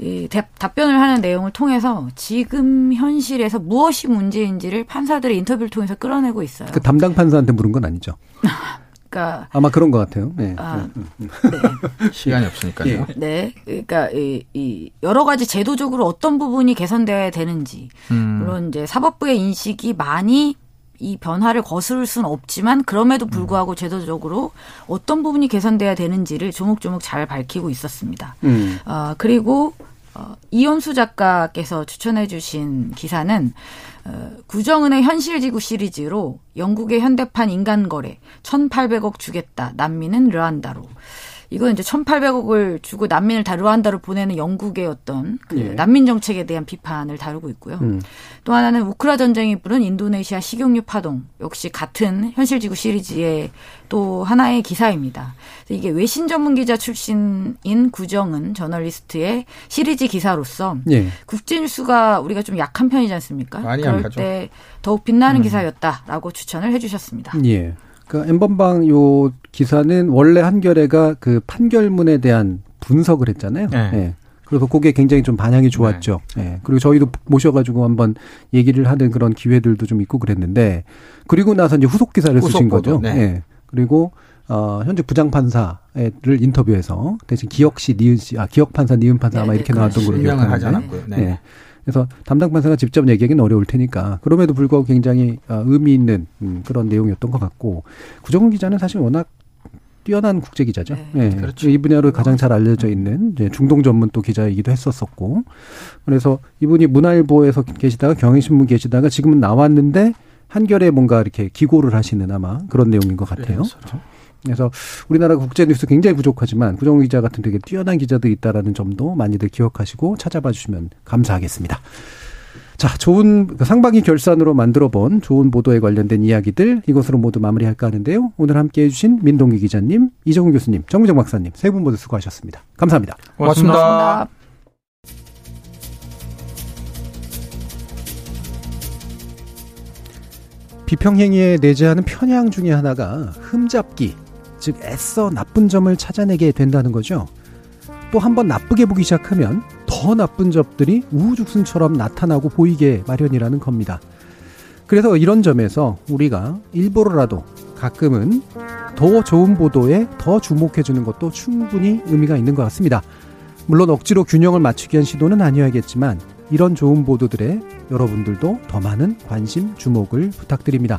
이 대- 답변을 하는 내용을 통해서 지금 현실에서 무엇이 문제인지를 판사들의 인터뷰를 통해서 끌어내고 있어요. 그 담당 판사한테 물은 건 아니죠. <laughs> 그러니까 아마 그런 것 같아요. 네. 아, 음, 음. 네. <laughs> 시간이 없으니까요. 예. 네, 그러니까 이, 이 여러 가지 제도적으로 어떤 부분이 개선돼야 되는지 음. 물론 이제 사법부의 인식이 많이 이 변화를 거스를 수는 없지만 그럼에도 불구하고 제도적으로 어떤 부분이 개선돼야 되는지를 조목조목 잘 밝히고 있었습니다. 음. 어, 그리고 어, 이현수 작가께서 추천해주신 기사는 어, 구정은의 현실지구 시리즈로 영국의 현대판 인간거래 1,800억 주겠다. 난민은 르완다로 이건 이제 1,800억을 주고 난민을 다 르완다로 보내는 영국의 어떤 그 예. 난민 정책에 대한 비판을 다루고 있고요. 음. 또 하나는 우크라 전쟁이 부른 인도네시아 식용유 파동 역시 같은 현실지구 시리즈의 또 하나의 기사입니다. 이게 외신 전문 기자 출신인 구정은 저널리스트의 시리즈 기사로서 예. 국제뉴스가 우리가 좀 약한 편이지 않습니까? 많이 그럴 약하죠. 때 더욱 빛나는 기사였다라고 추천을 해주셨습니다. 예. 그 엠번방 요 기사는 원래 한겨레가 그 판결문에 대한 분석을 했잖아요. 네. 예. 그래서 그게 굉장히 좀 반향이 좋았죠. 예. 그리고 저희도 모셔가지고 한번 얘기를 하는 그런 기회들도 좀 있고 그랬는데 그리고 나서 이제 후속 기사를 후속 쓰신 거죠. 네. 예. 그리고 어 현재 부장 판사를 인터뷰해서 대신 기억 씨, 니은 씨, 아 기억 판사, 니은 판사 아마 네, 이렇게 네, 나왔던 걸로 기억하는데. 네. 예. 그래서 담당 판사가 직접 얘기하기는 어려울 테니까 그럼에도 불구하고 굉장히 어, 의미 있는 음, 그런 내용이었던 것 같고 구정훈 기자는 사실 워낙 뛰어난 국제 기자죠. 네, 예. 그렇죠. 이 분야로 가장 잘 알려져 있는 중동 전문 또 기자이기도 했었었고 그래서 이분이 문화일보에서 계시다가 경향신문 계시다가 지금은 나왔는데 한결에 뭔가 이렇게 기고를 하시는 아마 그런 내용인 것 같아요. 그래서 우리나라 국제 뉴스 굉장히 부족하지만 구정훈 기자 같은 되게 뛰어난 기자들이 있다라는 점도 많이들 기억하시고 찾아봐 주시면 감사하겠습니다. 자, 좋은 그 상반기 결산으로 만들어 본 좋은 보도에 관련된 이야기들 이것으로 모두 마무리할까 하는데요. 오늘 함께 해주신 민동기 기자님, 이정훈 교수님, 정미정 박사님 세 분 모두 수고하셨습니다. 감사합니다. 고맙습니다. 비평 행위에 내재하는 편향 중에 하나가 흠잡기, 즉 애써 나쁜 점을 찾아내게 된다는 거죠. 또 한 번 나쁘게 보기 시작하면 더 나쁜 점들이 우후죽순처럼 나타나고 보이게 마련이라는 겁니다. 그래서 이런 점에서 우리가 일부러라도 가끔은 더 좋은 보도에 더 주목해주는 것도 충분히 의미가 있는 것 같습니다. 물론 억지로 균형을 맞추기 위한 시도는 아니어야겠지만 이런 좋은 보도들에 여러분들도 더 많은 관심, 주목을 부탁드립니다.